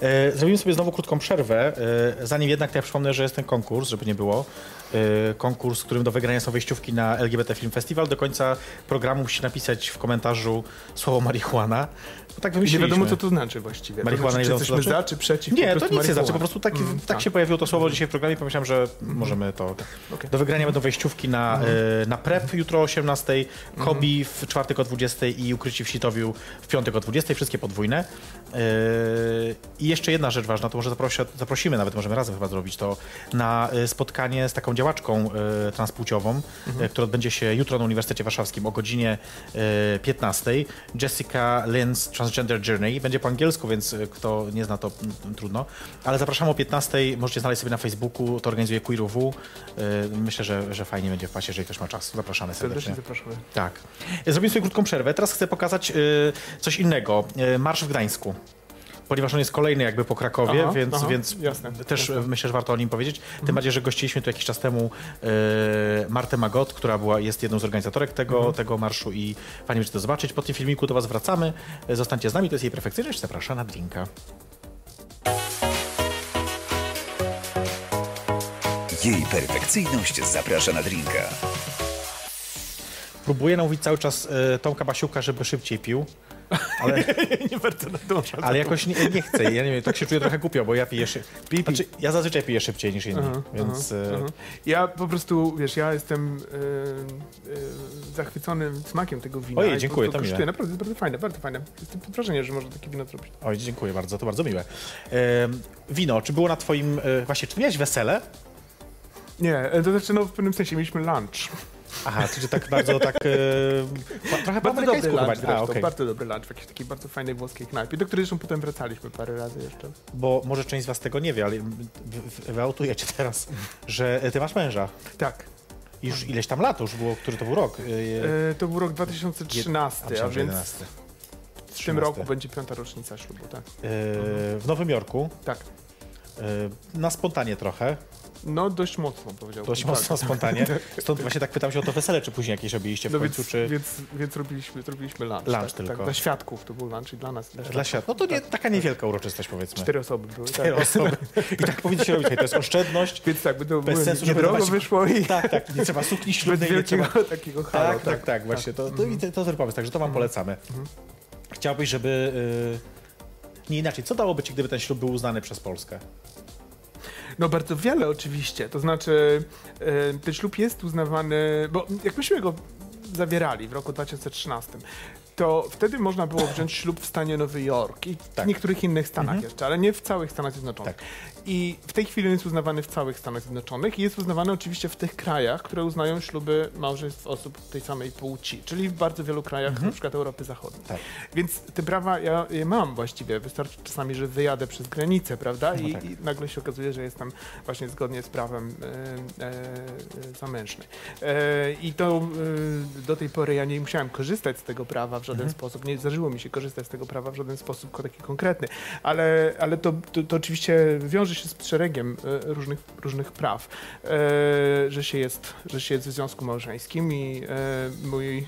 E, zrobimy sobie znowu krótką przerwę. E, zanim jednak, to ja przypomnę, że jest ten konkurs, żeby nie było. E, konkurs, w którym do wygrania są wejściówki na LGBT Film Festival. Do końca programu musi napisać w komentarzu słowo marihuana. Tak nie wiadomo, co to znaczy właściwie. Marihuana to nie znaczy, wiadomo, czy jesteśmy znaczy? za, czy przeciw. Nie, to nic nie znaczy, po prostu tak, Mm, tak się pojawiło to słowo dzisiaj w programie, pomyślałem, że możemy to... Okej. Do wygrania będą wejściówki na, e, na PrEP jutro o 18, Hobby w czwartek o 20 i Ukryci w Sitowiu w piątek o 20, wszystkie podwójne. E, I jeszcze jedna rzecz ważna, to może zaprosi, zaprosimy, nawet możemy razem chyba zrobić to, na e, spotkanie z taką działaczką transpłciową, które odbędzie się jutro na Uniwersytecie Warszawskim o godzinie e, 15. Jessica Lynn's Transgender Journey. Będzie po angielsku, więc e, kto nie zna, to mm, trudno. Ale zapraszam o 15. Możecie znaleźć sobie na Facebooku, to organizuje QueerUW. E, Myślę, że, że fajnie będzie w pasie, jeżeli ktoś ma czas. Zapraszamy serdecznie. Serdecznie zapraszamy. Tak. Zrobimy sobie krótką przerwę. Teraz chcę pokazać coś innego. Marsz w Gdańsku. Ponieważ on jest kolejny jakby po Krakowie, Aha, więc, aha, więc jasne, też jasne. myślę, że warto o nim powiedzieć. Tym bardziej, że gościliśmy tu jakiś czas temu y, Martę Magot, która była, jest jedną z organizatorek tego, tego marszu i fajnie będzie to zobaczyć. Po tym filmiku do Was wracamy. Y, Zostańcie z nami, to jest jej perfekcyjność. Zapraszam na drinka. Jej perfekcyjność zaprasza na drinka. Próbuję namówić cały czas y, Tomka Basiuka, żeby szybciej pił. Ale, nie bardzo nadążam. ale jakoś nie, nie chcę. Ja nie wiem, tak się czuję trochę głupio, bo ja piję szybciej. Znaczy, ja zazwyczaj piję szybciej niż inni, Aha, więc... aha, y, aha. Ja po prostu, wiesz, ja jestem e, e, zachwycony smakiem tego wina. Ojej, dziękuję, to miłe. Naprawdę jest bardzo fajne, bardzo fajne. Jestem pod wrażeniem, że można takie wino zrobić. Oj, dziękuję bardzo, to bardzo miłe. Wino, czy było na twoim... E, właśnie, czy miałeś wesele? Nie, e, to znaczy, no w pewnym sensie mieliśmy lunch. Aha, czyli tak bardzo tak... E, trochę Bardzo dobry lunch chyba. A, zresztą, okej. bardzo dobry lunch w jakiejś takiej bardzo fajnej włoskiej knajpie, do której zresztą potem wracaliśmy parę razy jeszcze. Bo może część z was tego nie wie, ale wy- wy- wyautujecie teraz, że ty masz męża. Tak, I Już ileś tam lat, już było, który to był rok? E, e, to był rok 2013, a, że więc 11. w tym roku będzie piąta rocznica ślubu, tak. E, w Nowym Jorku Tak. y, na spontanie trochę, No dość mocno powiedziałbym. dość tak. mocno spontanie. Stąd właśnie tak pytam się o to wesele, czy później jakieś robiliście w No końcu, więc, czy więc, więc robiliśmy, zrobiliśmy lunch. Lunch tak, tylko. Tak, dla świadków to był lunch i dla nas. dla świat. No to nie, taka niewielka uroczystość powiedzmy. Cztery osoby były. Cztery tak. osoby. I tak powinno się robić. To jest oszczędność. Więc tak, by to Bez sensu, żeby niedrogo dawać- wyszło i Tak, tak. Nie trzeba sukni bez ślubnej, nie wielkiego trzeba... takiego halo. Tak, tak, tak, właśnie. To, to, i to, to pomysł, także to wam polecamy. Chciałbyś, żeby... y, nie inaczej, co dałoby ci, gdyby ten ślub był uznany przez Polskę? No bardzo wiele oczywiście, to znaczy e, ten ślub jest uznawany, bo jak myśmy go zawierali w roku 2013, to wtedy można było wziąć ślub w stanie Nowy Jork i w Tak. niektórych innych stanach jeszcze, ale nie w całych Stanach Zjednoczonych. Tak. I w tej chwili jest uznawany w całych Stanach Zjednoczonych i jest uznawany oczywiście w tych krajach, które uznają śluby małżeństw osób tej samej płci, czyli w bardzo wielu krajach, na przykład Europy Zachodniej. Tak. Więc te prawa ja je mam właściwie. Wystarczy czasami, że wyjadę przez granicę, prawda? I, tak. i nagle się okazuje, że jestem właśnie zgodnie z prawem e, e, zamężny. E, I to e, do tej pory ja nie musiałem korzystać z tego prawa w żaden sposób. Nie zdarzyło mi się korzystać z tego prawa w żaden sposób taki konkretny. Ale, ale to, to, to oczywiście wiąże się z szeregiem e, różnych, różnych praw. E, że, się jest, że się jest w związku małżeńskim i e, mój e,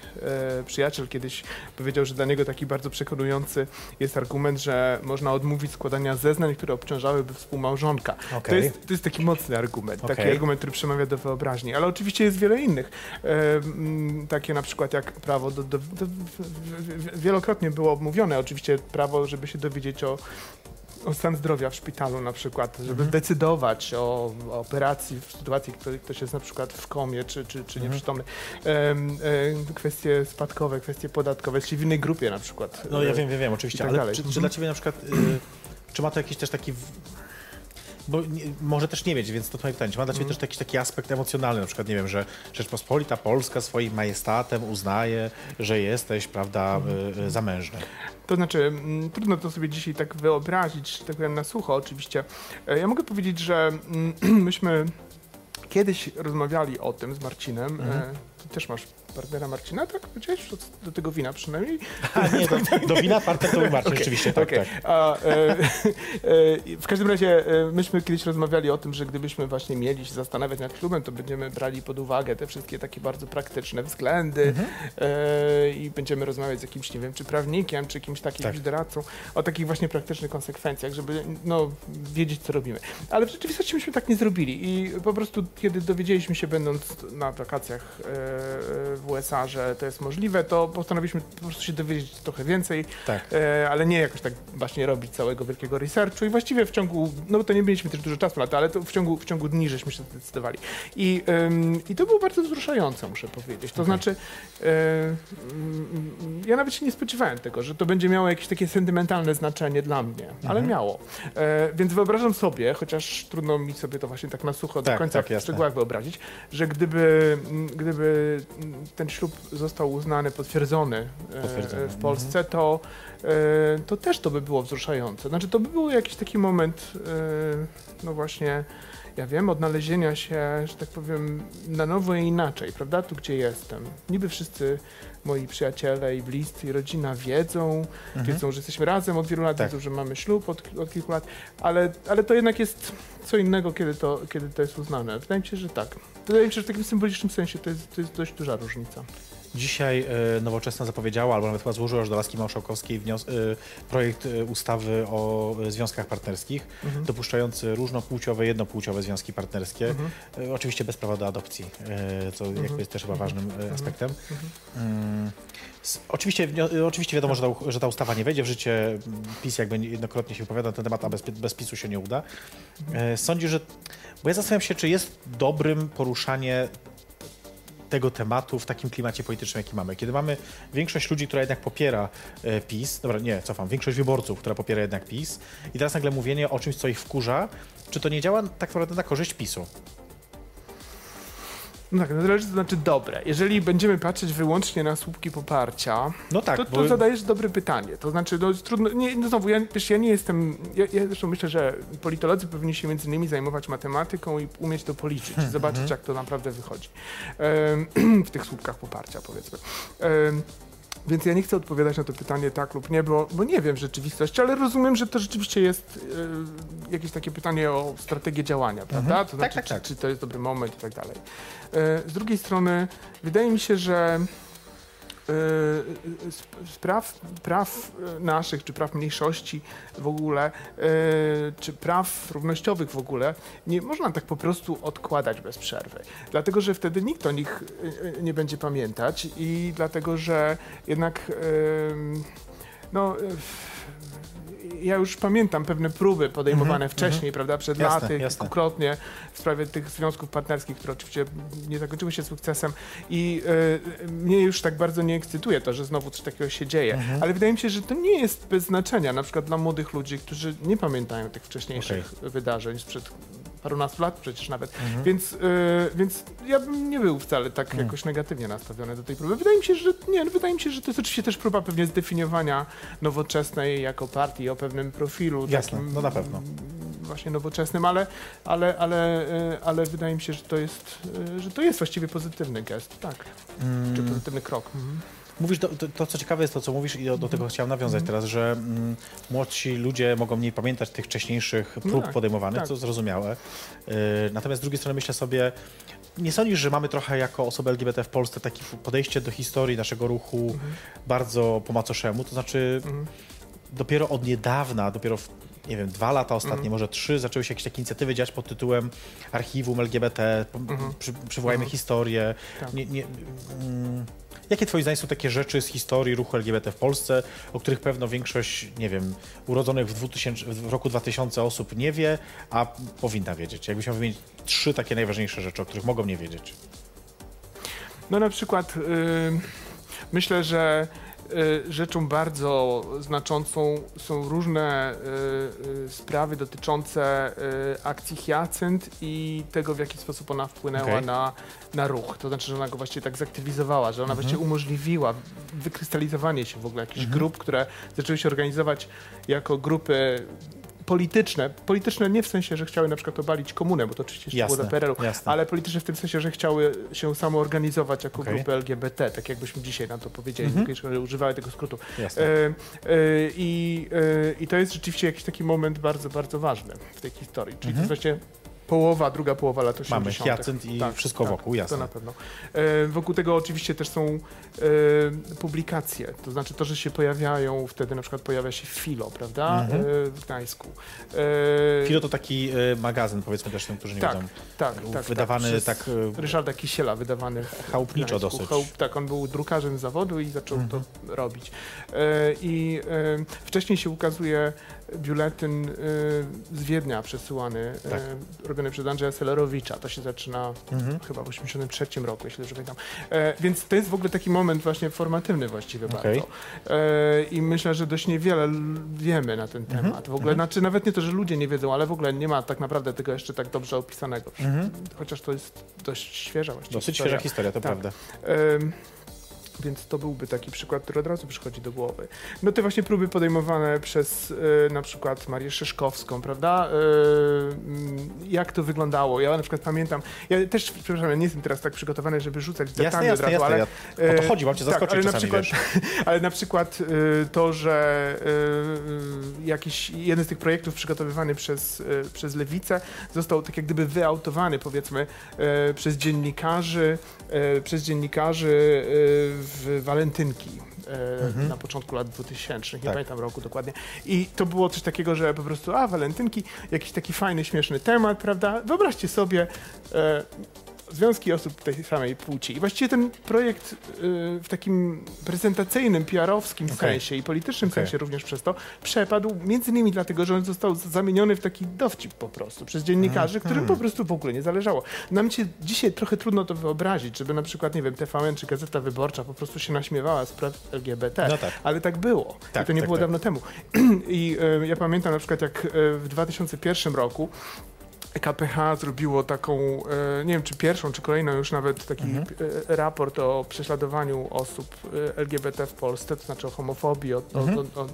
przyjaciel kiedyś powiedział, że dla niego taki bardzo przekonujący jest argument, że można odmówić składania zeznań, które obciążałyby współmałżonka. To, Okej. jest, to jest taki mocny argument, taki Okej. argument, który przemawia do wyobraźni, ale oczywiście jest wiele innych. Takie na przykład jak prawo do, do, do, wielokrotnie było omówione, oczywiście prawo, żeby się dowiedzieć o o stan zdrowia w szpitalu na przykład, żeby decydować o, o operacji w sytuacji, kiedy ktoś jest na przykład w komie czy, czy, czy nieprzytomny. Em, em, kwestie spadkowe, kwestie podatkowe, czyli w innej grupie na przykład. No ja E, wiem, wiem, wiem, oczywiście, tak ale czy, czy Mhm. dla ciebie na przykład, y, czy ma to jakiś też taki... Bo nie, może też nie mieć, więc to twoje pytanie. Czy ma dla ciebie Mhm. też jakiś taki aspekt emocjonalny, na przykład, nie wiem, że Rzeczpospolita Polska swoim majestatem uznaje, że jesteś, prawda, Mhm. y, y, zamężny. To znaczy, mm, trudno to sobie dzisiaj tak wyobrazić, tak powiem na sucho oczywiście. E, Ja mogę powiedzieć, że mm, myśmy kiedyś rozmawiali o tym z Marcinem. Mhm. E, Ty też masz partnera Marcina, tak? Powiedziałeś do, do tego wina przynajmniej? A nie, do, do wina partner to był Marcin, Okej, rzeczywiście, tak, okej. tak. A, e, e, w każdym razie e, myśmy kiedyś rozmawiali o tym, że gdybyśmy właśnie mieli się zastanawiać nad klubem, to będziemy brali pod uwagę te wszystkie takie bardzo praktyczne względy Mhm. e, i będziemy rozmawiać z jakimś, nie wiem, czy prawnikiem, czy kimś takim Tak. doradcą o takich właśnie praktycznych konsekwencjach, żeby no, wiedzieć, co robimy. Ale w rzeczywistości myśmy tak nie zrobili i po prostu, kiedy dowiedzieliśmy się, będąc na wakacjach e, w USA, że to jest możliwe, to postanowiliśmy po prostu się dowiedzieć trochę więcej, tak. e, ale nie jakoś tak właśnie robić całego wielkiego researchu i właściwie w ciągu, no to nie mieliśmy też dużo czasu na to, ale to w ciągu, w ciągu dni żeśmy się zdecydowali. I, ym, I to było bardzo wzruszające, muszę powiedzieć. To znaczy, e, ja nawet się nie spodziewałem tego, że to będzie miało jakieś takie sentymentalne znaczenie dla mnie, ale miało. E, więc wyobrażam sobie, chociaż trudno mi sobie to właśnie tak na sucho do Tak, końca tak, w szczegółach wyobrazić, że gdyby, gdyby ten ślub został uznany, potwierdzony, e, Potwierdzony, w Polsce, to, e, to też to by było wzruszające. Znaczy to by był jakiś taki moment, e, no właśnie, ja wiem, odnalezienia się, że tak powiem, na nowo i inaczej, prawda? Tu, gdzie jestem. Niby wszyscy moi przyjaciele i bliscy i rodzina wiedzą, wiedzą, że jesteśmy razem od wielu lat, Tak. wiedzą, że mamy ślub od, od kilku lat, ale, ale to jednak jest co innego, kiedy to, kiedy to jest uznane. Wydaje mi się, że tak. Wydaje mi się, że w takim symbolicznym sensie to jest, to jest dość duża różnica. Dzisiaj e, Nowoczesna zapowiedziała, albo nawet chyba złożyła już do laski marszałkowskiej e, projekt e, ustawy o związkach partnerskich, dopuszczający różnopłciowe, jednopłciowe związki partnerskie, e, oczywiście bez prawa do adopcji, co jakby jest też chyba ważnym e, aspektem. Mm, s- Oczywiście, oczywiście wiadomo, że ta, że ta ustawa nie wejdzie w życie. PiS jakby niejednokrotnie się wypowiada na ten temat, a bez, bez PiSu się nie uda. Sądzi, że... Bo ja zastanawiam się, czy jest dobrym poruszanie tego tematu w takim klimacie politycznym, jaki mamy. Kiedy mamy większość ludzi, która jednak popiera e, PiS, dobra, nie, cofam, większość wyborców, która popiera jednak PiS i teraz nagle mówienie o czymś, co ich wkurza, czy to nie działa tak naprawdę na korzyść PiSu? No tak, no zależy to znaczy dobre. Jeżeli będziemy patrzeć wyłącznie na słupki poparcia, No tak, to, bo... to zadajesz dobre pytanie. To znaczy, no trudno, nie, no znowu, ja, wiesz, ja nie jestem, ja, ja zresztą myślę, że politolodzy powinni się między innymi zajmować matematyką i umieć to policzyć, Hmm, zobaczyć mhm. jak to naprawdę wychodzi w tych słupkach poparcia, powiedzmy. Więc ja nie chcę odpowiadać na to pytanie tak lub nie, bo, bo nie wiem w rzeczywistości, ale rozumiem, że to rzeczywiście jest e, jakieś takie pytanie o strategię działania, prawda? To znaczy, tak, tak. Czy, czy to jest dobry moment i tak dalej. E, z drugiej strony, wydaje mi się, że spraw praw e, naszych, czy praw mniejszości w ogóle, e, czy praw równościowych w ogóle, nie można tak po prostu odkładać bez przerwy. Dlatego, że wtedy nikt o nich e, e, nie będzie pamiętać i dlatego, że jednak no, e, ja już pamiętam pewne próby podejmowane wcześniej, prawda, przed Jasne, laty, jasne. kilkukrotnie w sprawie tych związków partnerskich, które oczywiście nie zakończyły się sukcesem i e, mnie już tak bardzo nie ekscytuje to, że znowu coś takiego się dzieje, Mhm. ale wydaje mi się, że to nie jest bez znaczenia, na przykład dla młodych ludzi, którzy nie pamiętają tych wcześniejszych wydarzeń sprzed parunastu lat przecież nawet, Mhm. więc, e, więc ja bym nie był wcale tak jakoś negatywnie nastawiony do tej próby. Wydaje mi się, że nie, no wydaje mi się, że to jest oczywiście też próba pewnie zdefiniowania nowoczesnej jako partii o pewnym profilu. Jasne, takim, no na pewno. Właśnie nowoczesnym, ale, ale, ale, e, ale wydaje mi się, że to jest, e, że to jest właściwie pozytywny gest, tak. Mm. Czy pozytywny krok. Mhm. Mówisz, to, to, to co ciekawe jest to, co mówisz i do, do tego chciałem nawiązać teraz, że mm, młodsi ludzie mogą mniej pamiętać tych wcześniejszych prób tak, podejmowanych, tak. co zrozumiałe. Yy, natomiast z drugiej strony myślę sobie, nie sądzisz, że mamy trochę jako osoby LGBT w Polsce takie podejście do historii naszego ruchu bardzo po macoszemu, to znaczy Mhm. dopiero od niedawna, dopiero w, nie wiem, dwa lata ostatnie, Mhm. może trzy, zaczęły się jakieś takie inicjatywy dziać pod tytułem Archiwum LGBT, p- Mhm. przy, przywołajmy historię. Tak. Nie, nie, mm, jakie twoim zdaniem są takie rzeczy z historii ruchu LGBT w Polsce, o których pewno większość, nie wiem, urodzonych w, 2000, w roku 2000 osób nie wie, a powinna wiedzieć? Jakbyś miał wymienić trzy takie najważniejsze rzeczy, o których mogą nie wiedzieć. No na przykład y, myślę, że rzeczą bardzo znaczącą są różne y, y, sprawy dotyczące y, akcji Hyacynt i tego, w jaki sposób ona wpłynęła Okej. na, na ruch. To znaczy, że ona go właściwie tak zaktywizowała, że ona właściwie umożliwiła wykrystalizowanie się w ogóle jakichś grup, które zaczęły się organizować jako grupy polityczne. Polityczne nie w sensie, że chciały na przykład obalić komunę, bo to oczywiście jeszcze było Jasne, do PRL-u, jasne. ale polityczne w tym sensie, że chciały się samoorganizować jako Okej. grupy LGBT, tak jakbyśmy dzisiaj na to powiedzieli, Mhm. mm używały tego skrótu. E, e, i, e, I to jest rzeczywiście jakiś taki moment bardzo, bardzo ważny w tej historii. Czyli to jest właśnie połowa, druga połowa lat 80. Mhm. Mamy Hyacynt i wszystko wokół, jasne. To na pewno. E, wokół tego oczywiście też są e, publikacje, to znaczy to, że się pojawiają, wtedy na przykład pojawia się Filo, prawda, Mhm. e, w Gdańsku. E, Filo to taki y, magazyn, powiedzmy też tym, którzy nie tak, wiedzą. tak, tak. Wydawany przez tak, y, Ryszarda Kisiela, wydawany w Chałupniczo dosyć. Chałup, tak, on był drukarzem zawodu i zaczął Mhm. to robić. E, I e, wcześniej się ukazuje biuletyn e, z Wiednia przesyłany, Tak. e, robiony przez Andrzeja Selerowicza. To się zaczyna Mhm. chyba w 83 roku, jeśli dobrze pamiętam. E, więc to jest w ogóle taki moment właśnie formatywny właściwie Okej. bardzo. E, I myślę, że dość niewiele wiemy na ten Mhm. temat. W ogóle, znaczy nawet nie to, że ludzie nie wiedzą, ale w ogóle nie ma tak naprawdę tego jeszcze tak dobrze opisanego. Mhm. Chociaż to jest dość świeża właściwie Dosyć historia. świeża historia, to Tak. prawda. Więc to byłby taki przykład, który od razu przychodzi do głowy. No te właśnie próby podejmowane przez e, na przykład Marię Szyszkowską, prawda? Mm, jak to wyglądało? Ja na przykład pamiętam, ja też, przepraszam, ja nie jestem teraz tak przygotowany, żeby rzucać Jasne, detalami jasne, od razu, jasne. ale... Ja, o to e, chodzi, mam cię tak, zaskoczyć ale na przykład, ale na przykład y, to, że y, y, jakiś jeden z tych projektów przygotowywany przez, y, przez Lewicę został tak jak gdyby wyautowany powiedzmy y, przez dziennikarzy, y, przez dziennikarzy y, w Walentynki. y, Na początku lat 2000, nie Tak. pamiętam roku dokładnie. I to było coś takiego, że po prostu, a walentynki, jakiś taki fajny, śmieszny temat, prawda? Wyobraźcie sobie, e, związki osób tej samej płci. I właściwie ten projekt y, w takim prezentacyjnym, PR-owskim Okej. sensie i politycznym Okej. sensie również przez to przepadł, między innymi dlatego, że on został zamieniony w taki dowcip po prostu przez dziennikarzy, Mhm. którym po prostu w ogóle nie zależało. Nam się dzisiaj trochę trudno to wyobrazić, żeby na przykład, nie wiem, TVN czy Gazeta Wyborcza po prostu się naśmiewała z praw LGBT, No tak. ale tak było. Tak, I to nie tak, było tak. dawno temu. I e, ja pamiętam na przykład, jak e, w 2001 roku KPH zrobiło taką, e, nie wiem czy pierwszą, czy kolejną już nawet taki Mhm. e, raport o prześladowaniu osób e, LGBT w Polsce, to znaczy o homofobii, o, Mhm. o, o, o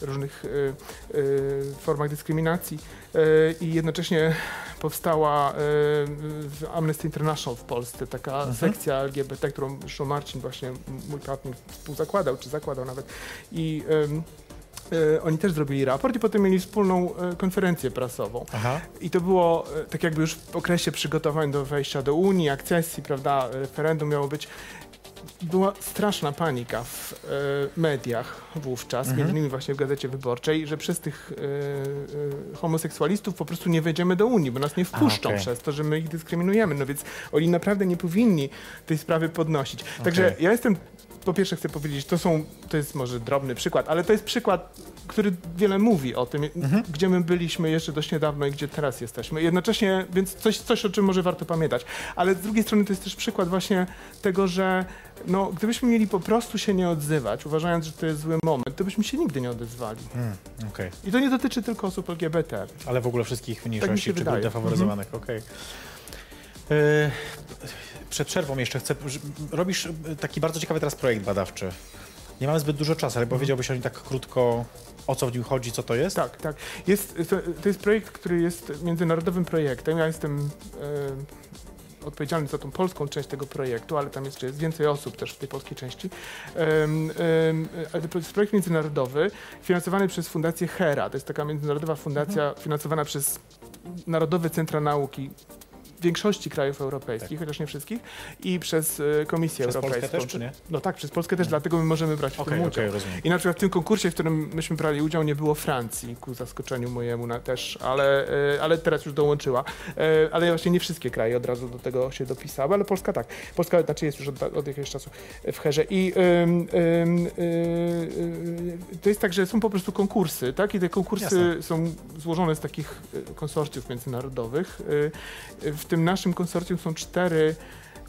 różnych e, e, formach dyskryminacji. E, I jednocześnie powstała w Amnesty International w Polsce taka Mhm. sekcja LGBT, którą zresztą Marcin właśnie, mój partner, współzakładał, czy zakładał nawet. I y, oni też zrobili raport i potem mieli wspólną y, konferencję prasową. Aha. I to było e, tak jakby już w okresie przygotowań do wejścia do Unii, akcesji, prawda, referendum miało być. Była straszna panika w e, mediach wówczas, Mhm. między innymi właśnie w Gazecie Wyborczej, że przez tych e, e, homoseksualistów po prostu nie wejdziemy do Unii, bo nas nie wpuszczą okej. przez to, że my ich dyskryminujemy. No więc oni naprawdę nie powinni tej sprawy podnosić. Także ja jestem, po pierwsze chcę powiedzieć, to są, to jest może drobny przykład, ale to jest przykład, który wiele mówi o tym, Mhm. gdzie my byliśmy jeszcze dość niedawno i gdzie teraz jesteśmy. Jednocześnie, więc coś, coś, o czym może warto pamiętać. Ale z drugiej strony to jest też przykład właśnie tego, że no, gdybyśmy mieli po prostu się nie odzywać, uważając, że to jest zły moment, to byśmy się nigdy nie odezwali. Mm, Okej. I to nie dotyczy tylko osób LGBT. Ale w ogóle wszystkich Tak mniejszości się czy grup defaworyzowanych, okej. E, Przed przerwą jeszcze chcę, robisz e, taki bardzo ciekawy teraz projekt badawczy. Nie mamy zbyt dużo czasu, ale powiedziałbyś o nim tak krótko, o co w nim chodzi, co to jest? Tak, tak. Jest, to, jest projekt, który jest międzynarodowym projektem. Ja jestem e, odpowiedzialny za tą polską część tego projektu, ale tam jeszcze jest więcej osób też w tej polskiej części. Em, ale to jest projekt międzynarodowy finansowany przez Fundację HERA. To jest taka międzynarodowa fundacja Mhm. finansowana przez Narodowe Centra Nauki większości krajów europejskich, Tak. chociaż nie wszystkich, i przez e, Komisję Przez Polskę Europejską. też, czy nie? No tak, przez Polskę też, dlatego my możemy brać w Okej, tym udział. rozumiem. I na przykład w tym konkursie, w którym myśmy brali udział, nie było Francji, ku zaskoczeniu mojemu na, też, ale, e, ale teraz już dołączyła. E, Ale właśnie nie wszystkie kraje od razu do tego się dopisały, ale Polska tak. Polska znaczy jest już od, od jakiegoś czasu w herze. I ym, ym, y, y, to jest tak, że są po prostu konkursy, tak? I te konkursy Jasne. są złożone z takich konsorcjów międzynarodowych. W tym naszym konsorcjum są cztery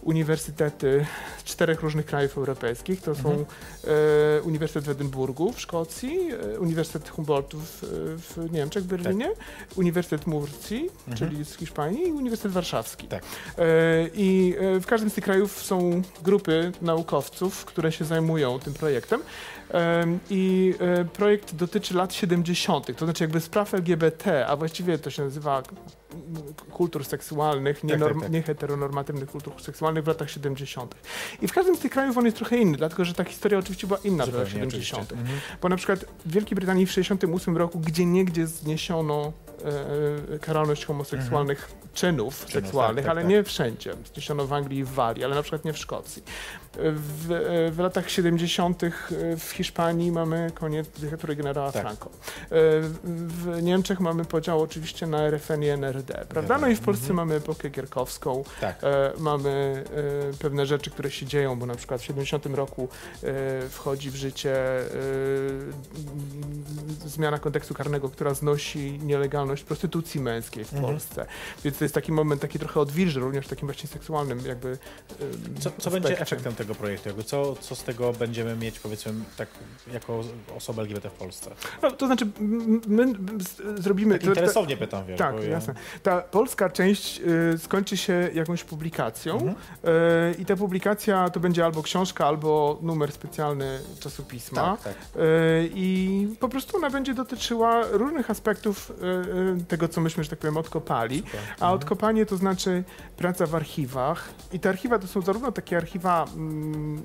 uniwersytety z czterech różnych krajów europejskich. To są Mhm. e, Uniwersytet w Edynburgu w Szkocji, e, Uniwersytet Humboldtu w, w Niemczech, w Berlinie, Uniwersytet Murcji, Mhm. czyli z Hiszpanii i Uniwersytet Warszawski. Tak. E, I e, w każdym z tych krajów są grupy naukowców, które się zajmują tym projektem. Em, I e, projekt dotyczy lat 70., to znaczy jakby spraw LGBT, a właściwie to się nazywa kultur seksualnych, tak, nienorm- tak. nieheteronormatywnych kultur seksualnych w latach 70. I w każdym z tych krajów on jest trochę inny, dlatego że ta historia oczywiście była inna w latach Zupełnie, oczywiście. 70. Mhm. Bo na przykład w Wielkiej Brytanii w 68 roku gdzie niegdzie zniesiono karalność homoseksualnych czynów, seksualnych, tak, tak, ale tak. nie wszędzie. Zniesiono w Anglii i w Walii, ale na przykład nie w Szkocji. W, e, w latach 70. w Hiszpanii mamy koniec dyktatury generała Tak. Franco. E, W Niemczech mamy podział oczywiście na RFN i NRD, prawda? No i w Polsce Mhm. mamy epokę gierkowską, Tak. E, mamy e, pewne rzeczy, które się dzieją, bo na przykład w 70 roku e, wchodzi w życie e, zmiana kodeksu karnego, która znosi nielegalność prostytucji męskiej w Mhm. Polsce. Więc to jest taki moment taki trochę odwilży, również w takim właśnie seksualnym jakby Co, co będzie efektem tego projektu? Jakby co, co z tego będziemy mieć, powiedzmy, tak jako osoba LGBT w Polsce? No, to znaczy, my zrobimy... Tak interesownie pytam, wiesz. Tak, ja- jasne. Ta polska część y, skończy się jakąś publikacją Mhm. y, i ta publikacja to będzie albo książka, albo numer specjalny czasopisma. Tak, tak. Y, I po prostu ona będzie dotyczyła różnych aspektów y, tego, co myśmy, że tak powiem, odkopali. A Mhm. odkopanie to znaczy praca w archiwach. I te archiwa to są zarówno takie archiwa mm,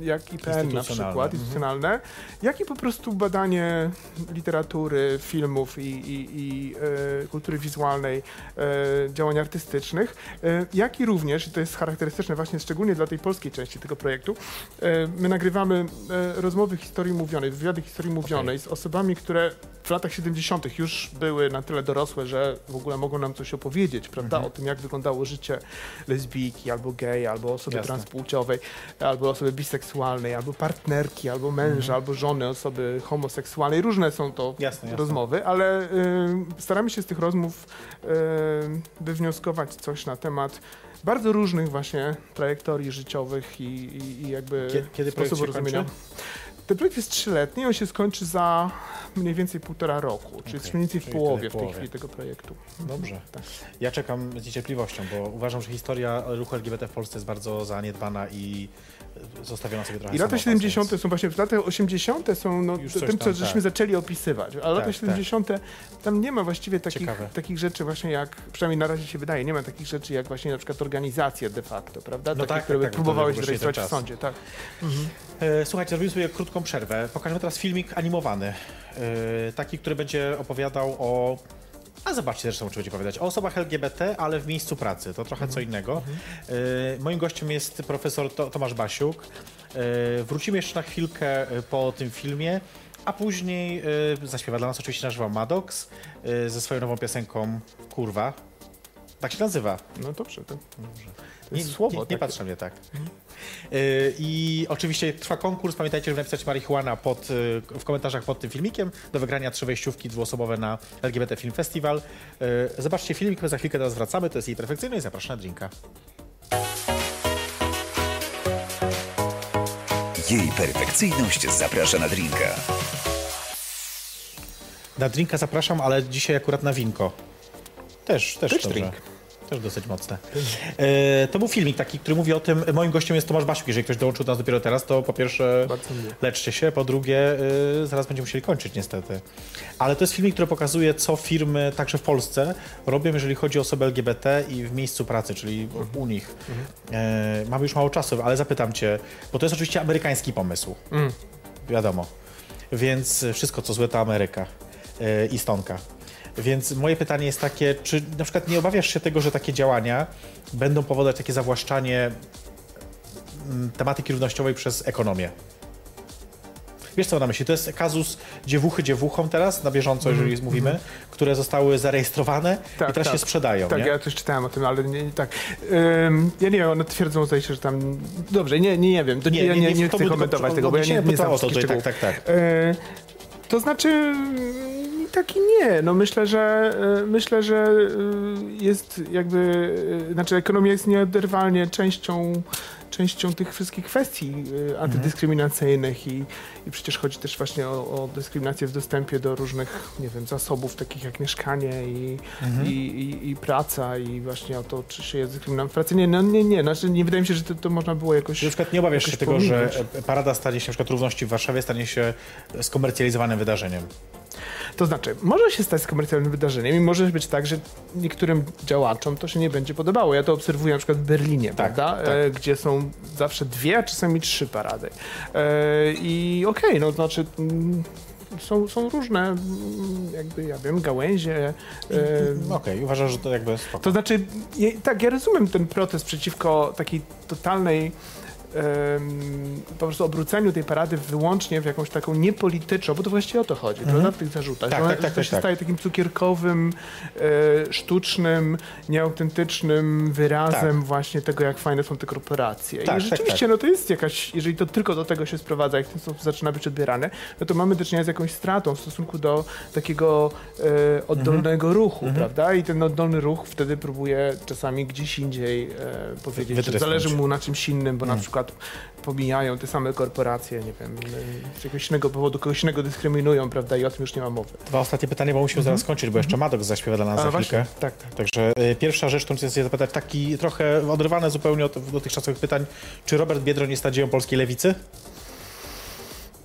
y, jak IPN na Instytucjonalne. przykład, Mhm. instytucjonalne, jak i po prostu badanie literatury, filmów i, i, i e, kultury wizualnej, działań artystycznych, jak i również, i to jest charakterystyczne właśnie szczególnie dla tej polskiej części tego projektu, my nagrywamy rozmowy historii mówionej, wywiady historii mówionej z osobami, które w latach 70. już były na tyle dorosłe, że w ogóle mogą nam coś opowiedzieć, prawda, Mhm. o tym, jak wyglądało życie lesbijki, albo gej, albo osoby Jasne. transpłciowej, albo osoby biseksualnej, albo partnerki, albo męża, Mhm. albo żony osoby homoseksualnej. Różne są to Jasne, jasne. rozmowy, ale y, staramy się z tych rozmów y, wywnioskować coś na temat bardzo różnych właśnie trajektorii życiowych i, i, i jakby Kie- kiedy sposobu się kończy? Ten projekt jest trzyletni, on się skończy za mniej więcej półtora roku, czyli jest mniej więcej w czyli połowie w tej chwili tego projektu. Dobrze. Tak. Ja czekam z niecierpliwością, bo uważam, że historia ruchu LGBT w Polsce jest bardzo zaniedbana i zostawiona sobie trochę I lata samotna, 70. więc- są właśnie, w latach 80. są no, tym, co tam, żeśmy tak. zaczęli opisywać, ale lata tak. 70. tam nie ma właściwie takich, Ciekawe. takich rzeczy właśnie jak, przynajmniej na razie się wydaje, nie ma takich rzeczy jak właśnie na przykład organizacje de facto, prawda? No Takie, tak, które tak, tak, próbowały to się był właśnie rejestrować ten w sądzie, tak. E, Słuchajcie, zrobimy sobie krótką przerwę. Pokażemy teraz filmik animowany. E, Taki, który będzie opowiadał o. A zobaczcie zresztą, czy będzie opowiadać o osobach LGBT, ale w miejscu pracy. To trochę co innego. E, Moim gościem jest profesor To- Tomasz Basiuk. E, Wrócimy jeszcze na chwilkę e, po tym filmie, a później e, zaśpiewa dla nas oczywiście nasz Maddox e, ze swoją nową piosenką Kurwa. Tak się nazywa. No dobrze, to, to Nie, słowo. nie, nie takie. patrz na mnie tak. Yy, I oczywiście trwa konkurs. Pamiętajcie, żeby napisać marihuana pod, yy, w komentarzach pod tym filmikiem do wygrania trzy wejściówki dwuosobowe na LGBT Film Festival. Yy, Zobaczcie filmik, my za chwilkę teraz wracamy. To jest jej perfekcyjny i zapraszam na drinka. Jej perfekcyjność zaprasza na drinka. Na drinka zapraszam, ale dzisiaj akurat na winko. Też, też, Też dobrze. drink. Też dosyć mocne. E, to był filmik taki, który mówi o tym. Moim gościem jest Tomasz Basiuk. Jeżeli ktoś dołączył do nas dopiero teraz, to po pierwsze leczcie się, po drugie y, zaraz będziemy musieli kończyć niestety. Ale to jest filmik, który pokazuje, co firmy także w Polsce robią, jeżeli chodzi o osoby LGBT i w miejscu pracy, czyli u nich. E, mamy już mało czasu, ale zapytam cię, bo to jest oczywiście amerykański pomysł. Mm. Wiadomo. Więc wszystko, co złe, to Ameryka y, i stonka. Więc moje pytanie jest takie, czy na przykład nie obawiasz się tego, że takie działania będą powodować takie zawłaszczanie mm, tematyki równościowej przez ekonomię? Wiesz co mam na myśli? To jest kazus dziewuchy dziewuchom teraz, na bieżąco, jeżeli mówimy, które zostały zarejestrowane Tak, i teraz tak. się sprzedają, Tak, nie? ja też czytałem o tym, ale nie, nie tak. Ym, ja nie wiem, one twierdzą, zdaje się, że tam... Dobrze, nie, nie, nie wiem, to nie, ja nie, nie, to chcę komentować tego, bo ja nie, nie znam o to, tutaj, tak, tak, tak. E, to znaczy tak i nie. No myślę, że e, myślę, że e, jest jakby, e, znaczy ekonomia jest nieoderwalnie częścią częścią tych wszystkich kwestii e, antydyskryminacyjnych i, i przecież chodzi też właśnie o, o dyskryminację w dostępie do różnych, nie wiem, zasobów takich jak mieszkanie i, i, i, i praca i właśnie o to, czy się jest w pracy. Nie, no nie, nie, znaczy nie wydaje mi się, że to, to można było jakoś... Na przykład nie obawiasz się tego, że pominąć. parada stanie się, na przykład równości w Warszawie stanie się skomercjalizowanym wydarzeniem. To znaczy, może się stać komercjalnym wydarzeniem i może być tak, że niektórym działaczom to się nie będzie podobało. Ja to obserwuję na przykład w Berlinie, prawda? tak. E, gdzie są zawsze dwie, a czasami trzy parady. E, I okej, no to znaczy... mm, Są, są różne, mm, jakby, ja wiem, gałęzie. E, Okej, uważasz, że to jakby spoko. to znaczy, tak, ja rozumiem ten protest przeciwko takiej totalnej po prostu obróceniu tej parady wyłącznie w jakąś taką niepolityczną, bo to właściwie o to chodzi, prawda, w tych zarzutach. Tak, że ona, tak, tak, to tak, się tak. staje takim cukierkowym, e, sztucznym, nieautentycznym wyrazem Tak. właśnie tego, jak fajne są te korporacje. I rzeczywiście, no to jest jakaś, jeżeli to tylko do tego się sprowadza, jak w ten sposób zaczyna być odbierane, no to mamy do czynienia z jakąś stratą w stosunku do takiego e, oddolnego Mhm. ruchu, prawda? I ten oddolny ruch wtedy próbuje czasami gdzieś indziej e, powiedzieć, że zależy mu na czymś innym, bo na Mhm. Przykład pomijają te same korporacje, nie wiem, z jakiegoś innego powodu kogoś innego dyskryminują, prawda? I o tym już nie ma mowy. Dwa ostatnie pytania, bo musimy zaraz skończyć, bo jeszcze Madok zaśpiewa dla nas A za właśnie, chwilkę. tak, tak. Także y, pierwsza rzecz, którą chcę zapytać, taki trochę oderwane zupełnie od dotychczasowych pytań, czy Robert Biedroń jest nadzieją polskiej lewicy?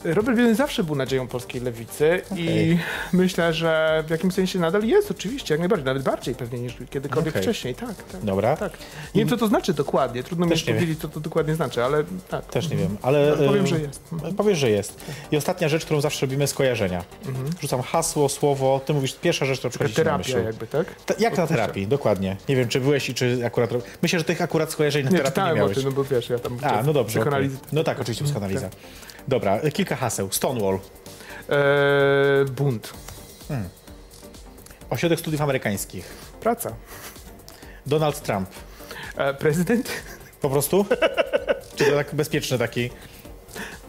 Robert Biedroń zawsze był nadzieją polskiej lewicy i myślę, że w jakimś sensie nadal jest, oczywiście, jak najbardziej, nawet bardziej pewnie niż kiedykolwiek Okej. wcześniej, tak, tak. Dobra, Tak. Nie wiem, co to znaczy dokładnie, trudno mi Też nie wiem. powiedzieć, co to dokładnie znaczy, ale tak. też nie wiem, ale... Ale powiem, że jest. Powiesz, że jest. I ostatnia rzecz, którą zawsze robimy, skojarzenia. Rzucam hasło, słowo, ty mówisz pierwsza rzecz, która przychodzi ci na myśl. terapia jakby, tak? Ta, jak na terapii, dokładnie. Nie wiem, czy byłeś i czy akurat... Myślę, że tych akurat skojarzeń na Nie terapii nie miałeś. tym, no bo wiesz, ja tam A, no dobrze. psychoanalizy. No tak, oczywiście psychoanaliza. Dobra, kilka haseł. Stonewall, Eee, bunt. Ośrodek Studiów Amerykańskich, Praca. Donald Trump. E, prezydent. Po prostu? Czy to tak bezpieczny taki?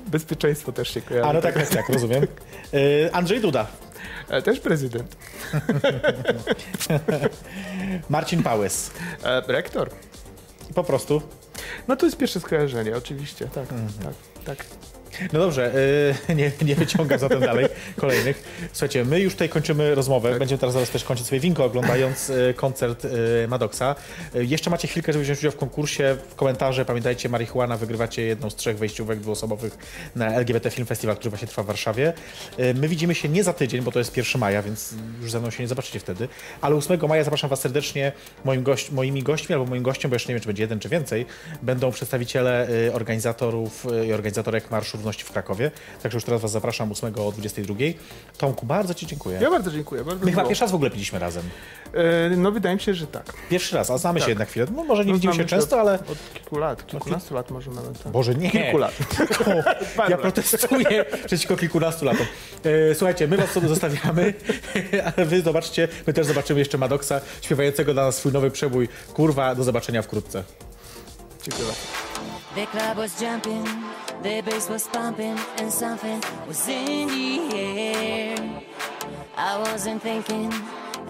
Bezpieczeństwo też się kojarzy. A no tak, tak, tak, rozumiem. Y, Andrzej Duda, E, też prezydent. Marcin Pałys. E, rektor. Po prostu. No to jest pierwsze skojarzenie, oczywiście, tak, Mhm. tak, tak. No dobrze, yy, nie, nie wyciągam zatem dalej kolejnych. Słuchajcie, my już tutaj kończymy rozmowę. Będziemy teraz zaraz też kończyć swoje winko, oglądając yy, koncert yy, Maddoxa. Yy, jeszcze macie chwilkę, żeby wziąć udział w konkursie. W komentarze pamiętajcie, marihuana, wygrywacie jedną z trzech wejściówek dwuosobowych na LGBT Film Festival, który właśnie trwa w Warszawie. Yy, my widzimy się nie za tydzień, bo to jest 1 maja, więc już ze mną się nie zobaczycie wtedy. Ale 8 maja zapraszam Was serdecznie. Moim gość, moimi gośćmi albo moim gościem, bo jeszcze nie wiem, czy będzie jeden, czy więcej, będą przedstawiciele organizatorów i organizatorek Marszu W Krakowie. Także już teraz Was zapraszam 8 o 22. Tomku, bardzo Ci dziękuję. Ja bardzo dziękuję. Bardzo My chyba pierwszy raz w ogóle piliśmy razem. E, No wydaje mi się, że tak. Pierwszy raz, a znamy się Tak. jednak chwilę. No może nie No, widzimy się często, od, ale... Od kilku lat, kilkunastu lat może nawet. tak. Boże, nie. Kilku lat. Ja protestuję przeciwko kilkunastu latom. E, Słuchajcie, my was sobie zostawiamy, ale wy zobaczcie, my też zobaczymy jeszcze Madoksa śpiewającego dla nas swój nowy przebój. Kurwa, do zobaczenia wkrótce. Dziękuję. The club was jumping, the bass was pumping, and something was in the air. I wasn't thinking,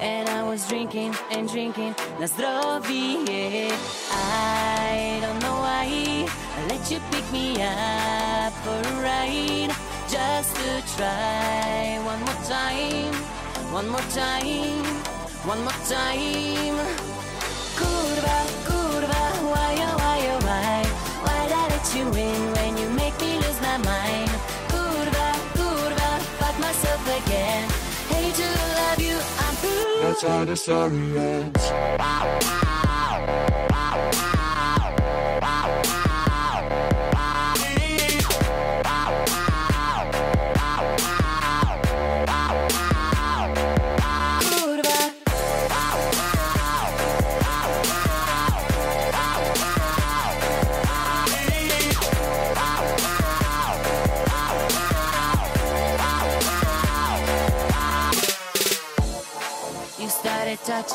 and I was drinking and drinking. Na zdrowie. I don't know why I let you pick me up for a ride, just to try one more time, one more time, one more time. Let you in when you make me lose my mind? Kurva, kurva, fuck myself again. Hate to love you, I'm through. That's how the story ends.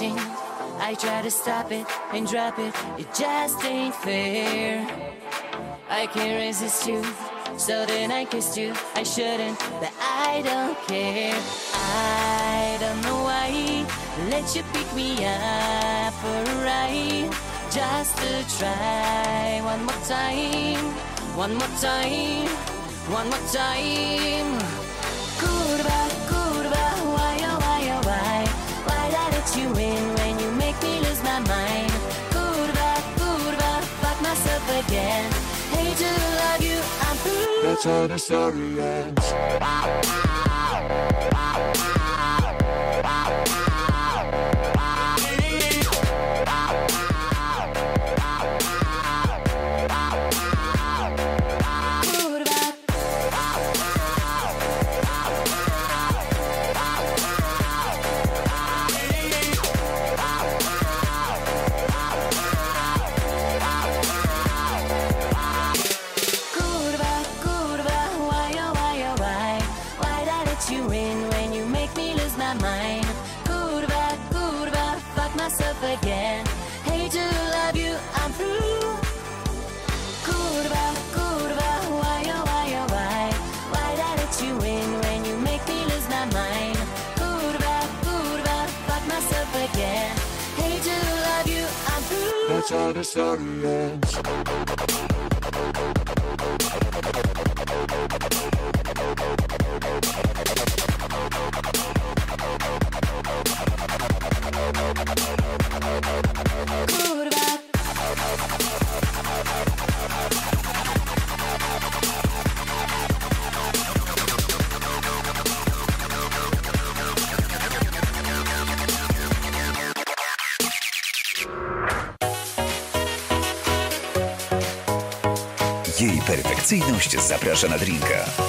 I try to stop it and drop it. It just ain't fair. I can't resist you, so then I kissed you. I shouldn't, but I don't care. I don't know why let you pick me up for a ride, just to try one more time, one more time, one more time. Kurva, you in when you make me lose my mind? Kurva, kurva, fuck myself again. Hate to love you, I'm through. That's how the story ends. time to sorry ends. Jej perfekcyjność zaprasza na drinka.